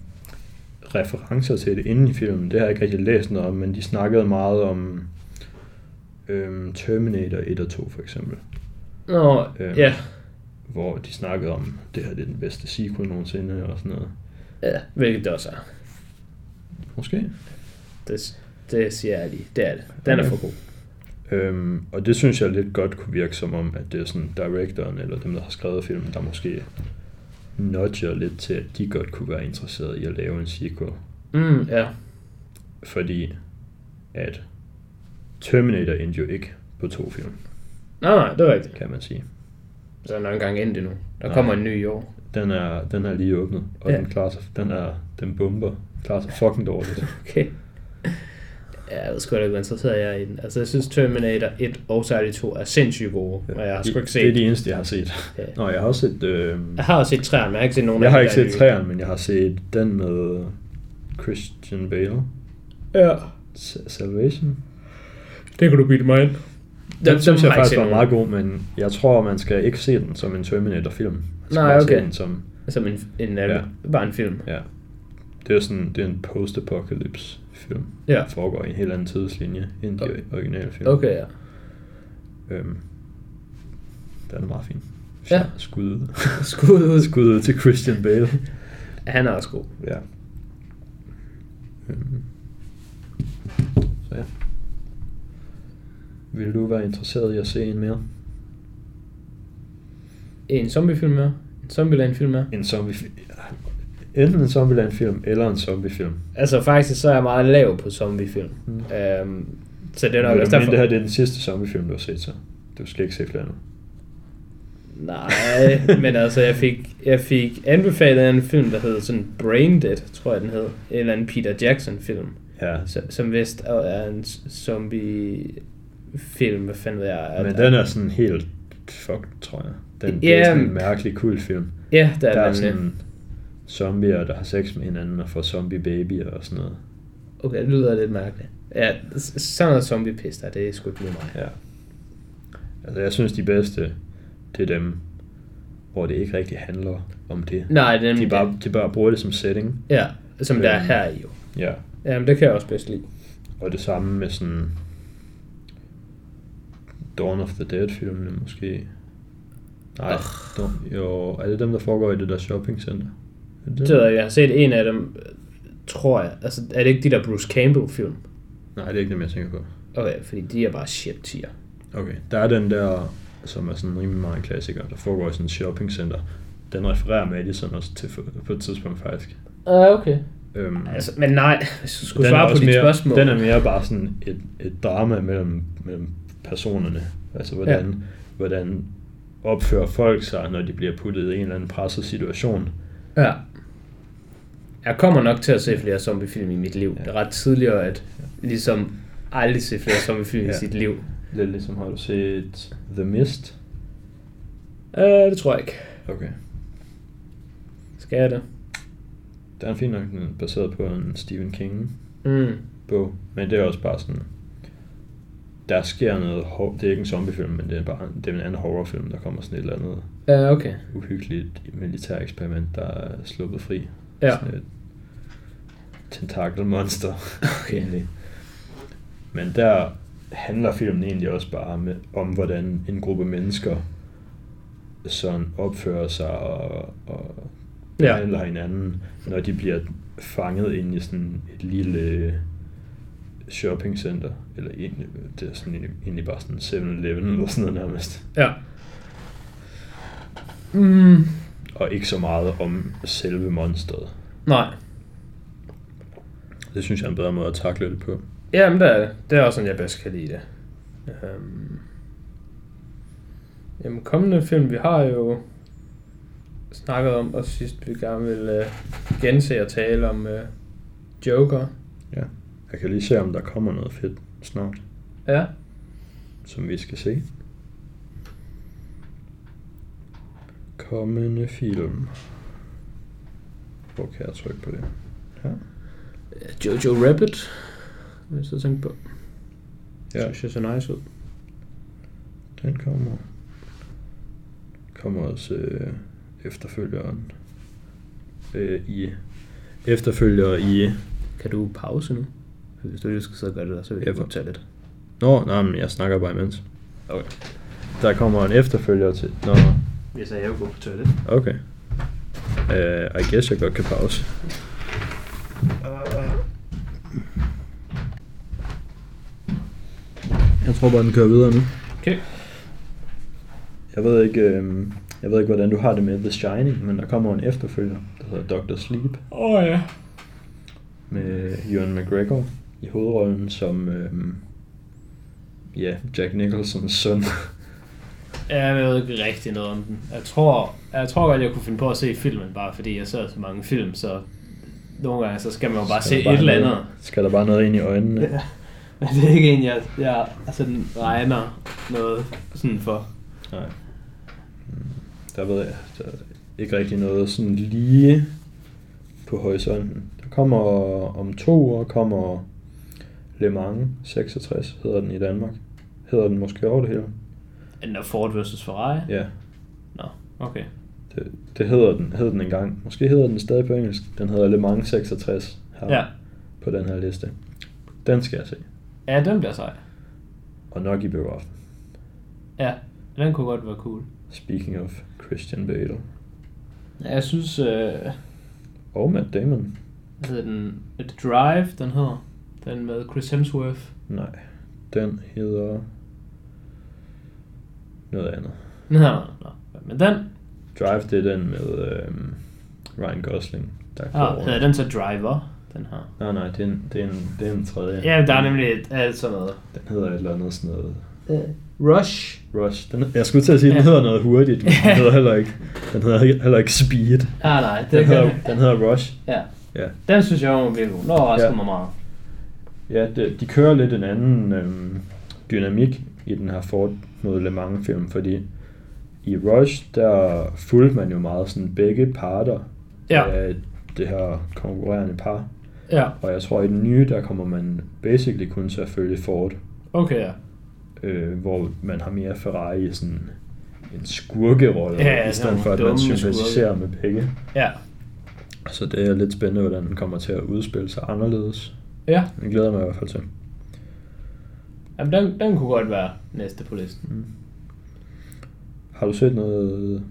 referencer til det inden i filmen. Det har jeg ikke rigtig læst noget om, men de snakkede meget om øhm, Terminator 1 og 2 for eksempel. Nå, Øhm, ja. Hvor de snakkede om, det her det er den bedste sequel nogensinde og sådan noget. ja, hvilket det også er. Måske. Det, det siger jeg lige. Det er det. Den er Okay. for god. Øhm, og det synes jeg lidt godt kunne virke som om, at det er sådan directoren eller dem, der har skrevet filmen, der måske nudger lidt til, at de godt kunne være interesseret i at lave en sequel. Mm, ja. fordi at Terminator endte jo ikke på to film, Nej, nej, det er rigtigt. kan man sige. Så er der nok engang endt endnu. Der Nej. kommer en ny i år. Den er, den er lige åbnet, og Ja. ja. den klarer sig, den er, den bomber, klarer sig fucking dårligt. [LAUGHS] Okay. Ja, jeg ved sgu da ikke, hvor interesseret jeg er i den. Altså, jeg synes Terminator 1 og særlig 2 er sindssygt gode, og jeg har sgu ikke set Det er de eneste, jeg har set. Ja. Nå, jeg har også set, øh, Jeg har også set træerne, men jeg har ikke set nogen jeg af har de ikke set træerne, men jeg har set den med Christian Bale. Ja, Salvation. det kan du bilde mig ind. Den synes jeg har faktisk var meget god, men jeg tror, man skal ikke se den som en Terminator-film. Nej, bare okay. Se den som, Som en, en, Ja. ja. bare en film. ja. Det er sådan, det er en post-apocalypse film. Ja. Foregår i en helt anden tidslinje end de originale film. Okay, ja. Øhm, den er meget fin. Ja. Skud ud. [LAUGHS] Skud ud. Skud ud til Christian Bale. [LAUGHS] Han er også god. Ja. Øhm. Så ja. Vil du være interesseret i at se en mere? En zombiefilm mere. En zombieland-film mere. En zombie Enten en Zombieland-film eller en zombiefilm. Altså, faktisk så er jeg meget lav på zombiefilm. Mm. Øhm, så det er nok Men, også derfor... det her det er den sidste zombiefilm, du har set så. Du skal ikke se flere nu. Nej, [LAUGHS] men altså, jeg fik, jeg fik anbefalet en film, der hed sådan Brain Dead, tror jeg den hed. En eller anden Peter Jackson-film, Ja, som, som vist er en zombie-film, hvad fanden ved jeg. men den er sådan helt fucked, tror jeg. Den Ja, det er sådan en mærkelig cool film. Ja, der Der er er sådan zombier, der har sex med hinanden og får zombie babyer og sådan noget. Okay, det lyder lidt mærkeligt. Ja, sådan noget zombie-pis der, det er sgu ikke lige mig. Ja. Altså, jeg synes, de bedste, det er dem, hvor det ikke rigtig handler om det. Nej, det er De bare, de bare bruger det som setting. Ja, som der er Øhm. her i jo. Ja. Jamen, det kan jeg også bedst lide. Og det samme med sådan Dawn of the Dead filmene måske. Nej, Dawn, jo, er det dem, der foregår i det der shopping center? Er det ved jeg, jeg har set en af dem, tror jeg. Altså, er det ikke de der Bruce Campbell-film? Nej, det er ikke dem, jeg tænker på. Okay, fordi de er bare shit tier. Okay, der er den der, som er sådan rimelig meget en klassiker, der foregår i sådan et shopping center. Den refererer Madison også til på et tidspunkt faktisk. Ah, okay. Øhm, Altså, men nej, hvis du skulle svare på dit mere, spørgsmål. Den er mere bare sådan et, et drama mellem, mellem personerne. Altså hvordan, ja. hvordan opfører folk sig, når de bliver puttet i en eller anden presset situation. Ja. Jeg kommer nok til at se flere zombiefilm i mit liv. Ja. Det er ret tidligt at ligesom aldrig se flere [LAUGHS] zombiefilm ja. I sit liv. Lidt ligesom har du set The Mist. Uh, det tror jeg ikke. Okay. Skal jeg det? Den er fint nok den er baseret på en Stephen King Mm. bog, men det er også bare sådan, der sker noget, det er ikke en zombiefilm, men det er bare det er en anden horrorfilm, der kommer sådan et eller andet Ja, uh, okay. uhyggeligt militær eksperiment, der er sluppet fri. Ja. Sådan et tentakelmonster. [LAUGHS] Okay. egentlig. Men der handler filmen egentlig også bare med, om, hvordan en gruppe mennesker sådan opfører sig og, og Ja. behandler hinanden, når de bliver fanget ind i sådan et lille shoppingcenter, eller egentlig, det er sådan egentlig bare sådan 7-Eleven eller sådan noget nærmest. Ja. Mm. Og ikke så meget om selve monstret. Nej. Det synes jeg er en bedre måde at takle det på. Jamen, det er det. Det er også sådan, jeg bedst kan lide det. Um, jamen, kommende film, vi har jo snakket om, og sidst vi gerne vil uh, gense og tale om uh, Joker. Ja. Jeg kan lige se, om der kommer noget fedt snart, Ja. som vi skal se. Kommende film. Hvor kan jeg trykke på det? Ja. Jojo Rabbit, hvis jeg tænker på. Ja. Synes jeg så nice ud. Den kommer. Kommer også øh, efterfølgeren. Øh, i efterfølger i... Kan du pause nu? Hvis du lige skal sidde og gøre det der, så vil jeg for- optage lidt. Nå, nej, men jeg snakker bare imens. Okay. Der kommer en efterfølger til... Nå, Hvis jeg vil gå på toilet. okay. Uh, I guess jeg godt kan pause. Jeg tror bare, den kører videre nu. Okay. Jeg ved ikke, øh, jeg ved ikke, hvordan du har det med The Shining, men der kommer en efterfølger, der hedder Dr. Sleep, Åh oh, ja. med Ewan McGregor i hovedrollen som øhm, ja, Jack Nicholsons søn. [LAUGHS] Ja, Jeg ved ikke rigtig noget om den. Jeg tror, jeg tror godt, jeg kunne finde på at se filmen, bare fordi jeg ser så mange film, så nogle gange så skal man jo bare Skal se bare et eller noget- andet. Skal der bare noget ind i øjnene? Ja. [LAUGHS] Men det er ikke en, jeg, jeg sådan regner noget sådan for. Nej. Der ved jeg, der er ikke rigtig noget sådan lige på horisonten. Der kommer om to år, kommer Le Mans 66, hedder den i Danmark. Hedder den måske over det hele? Den der Ford vs. Ferrari? Ja, Nå, okay. det, det hedder den, hed den engang. Måske hedder den stadig på engelsk. Den hedder Le Mans 66 her Ja. på den her liste. Den skal jeg se. Ja, den bliver sej. Og nok i biografen. Ja, den kunne godt være cool. Speaking of Christian Bale. Ja, Jeg synes, øh, Og Matt Damon. hvad hedder den? The Drive, den hedder. Den med Chris Hemsworth. Nej, den hedder noget andet. Nå, nå. Men den, Drive, det er den med øhm, Ryan Gosling, der ja, går hedder den så Driver, den her. Nej, nej, det er en, det er en, det er en tredje. Ja, der er nemlig et, alt sådan noget. Den hedder et eller andet sådan noget. Rush. Rush. Den, jeg skulle til at sige, at den Ja. hedder noget hurtigt, men den hedder heller ikke, den hedder heller ikke Speed. Ah, nej, det Den kan hedder, den hedder Rush. Ja. Ja. Den synes jeg var virkelig god. Den overraskede Ja. mig meget. Ja, det, de kører lidt en anden øhm, dynamik i den her Ford mod Le Mans film, fordi i Rush, der fulgte man jo meget sådan begge parter Ja. af det her konkurrerende par. Ja, Og jeg tror, i den nye, der kommer man basically kun til at følge Ford, okay, ja. øh, hvor man har mere Ferrari i sådan en skurkerolle, Ja, ja, i stedet for at man sympatiserer med begge. Ja. Så det er lidt spændende, hvordan den kommer til at udspille sig anderledes. Ja, Jeg glæder mig i hvert fald til. Jamen, den, den kunne godt være næste på listen. Mm. Har du set noget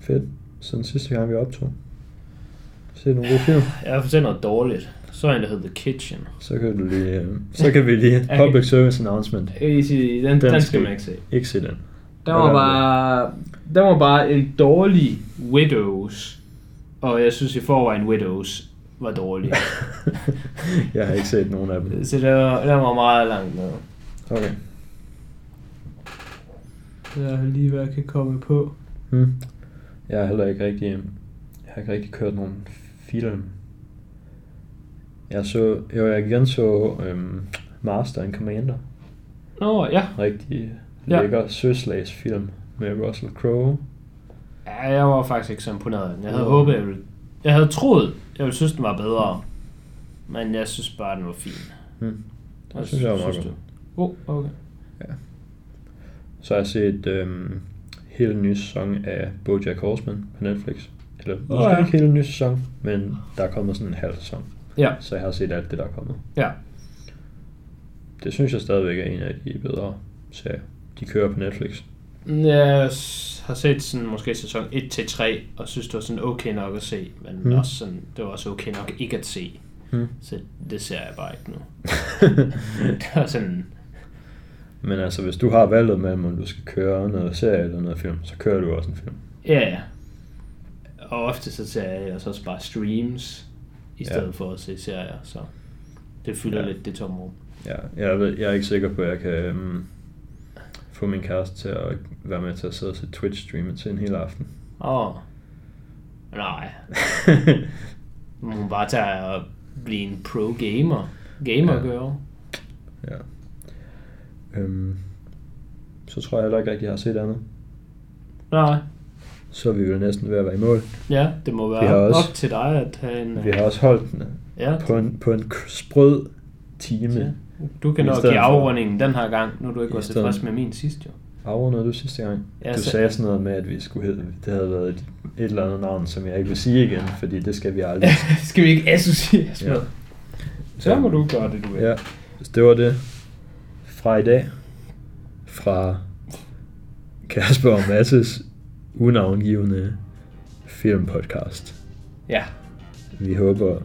fedt siden sidste gang, vi optog? Set nogle gode film? Jeg har set noget dårligt. Så en, der hedder The Kitchen. Så kan, du lige, øh, så kan vi lige [LAUGHS] Okay. public service announcement. Sige, den, den, Den skal man ikke se. Ikke se den. Hvad var det? bare, den var bare en dårlig Widows. Og jeg synes i forvejen Widows var dårlig. [LAUGHS] jeg har ikke set nogen af dem. Så det var, den var meget langt ned. Okay. Jeg har lige hvad jeg kan komme på. Hmm. Jeg har heller ikke rigtig, jeg har ikke rigtig kørt nogen film. Jeg så, jo, jeg igen så øhm, Master and Commander. Nå, ja. Rigtig Ja. lækker søslagsfilm med Russell Crowe. Ja, jeg var faktisk ikke så imponeret. Jeg havde Nå. håbet, jeg ville... Jeg havde troet, jeg ville synes, den var bedre. Men jeg synes bare, den var fin. Hmm. Det synes jeg var meget godt. Oh, okay. Så har jeg set øhm, hele nye sæson af BoJack Horseman på Netflix. Eller måske ja. ikke hele nye sæson, men der er kommet sådan en halv sæson. Ja, Så jeg har set alt det, der er kommet. ja. Det synes jeg stadigvæk er en af de bedre serier. De kører på Netflix. Jeg har set sådan måske sæson 1-3, og synes, det var sådan okay nok at se, men Mm. mm. også sådan, det var også okay nok ikke at se. Hmm. Så det ser jeg bare ikke nu. [LAUGHS] det var sådan, Men altså, hvis du har valget mellem, om du skal køre noget serie eller noget film, så kører du også en film. ja, ja. Og ofte så ser jeg også, også bare streams, i stedet ja. for at se serier, så det fylder Ja. lidt det tomrum. Ja, jeg, ved, jeg er ikke sikker på, at jeg kan um, få min kæreste til at være med til at sidde og se Twitch-streame til en hel aften. Åh, oh. nej. [LAUGHS] Må bare tage og blive en pro-gamer. Gamer Ja. ja. Øhm, så tror jeg heller ikke rigtig, jeg har set andet. Nej. Så er vi vel næsten ved at være i mål. Ja, det må være også- op til dig at have en... Vi har også holdt den Ja, på en, på en sprød time. Ja. du kan nok give afrundingen den her gang, nu du ikke var tilfreds med min sidste jo. Afrundede du sidste gang? Ja, du så- sagde sådan noget med, at vi skulle hedde, det havde været et, et eller andet navn, som jeg ikke vil sige igen, fordi det skal vi [LAUGHS] aldrig. Skal vi ikke associeres Ja. med? Så må du gøre det, du vil. Ja, så det var det fra i dag. Fra Kasper og Masses unavngivende filmpodcast. ja. Vi håber,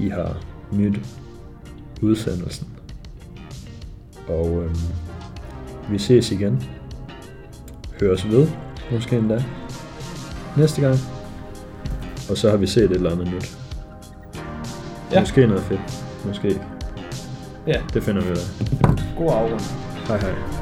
I har nyt udsendelsen. Og øhm, vi ses igen. Høres ved, måske endda. Næste gang. Og så har vi set et eller andet nyt. Ja. Måske noget fedt. Måske ikke. Ja, Det finder vi ud af. 高傲咁，系系。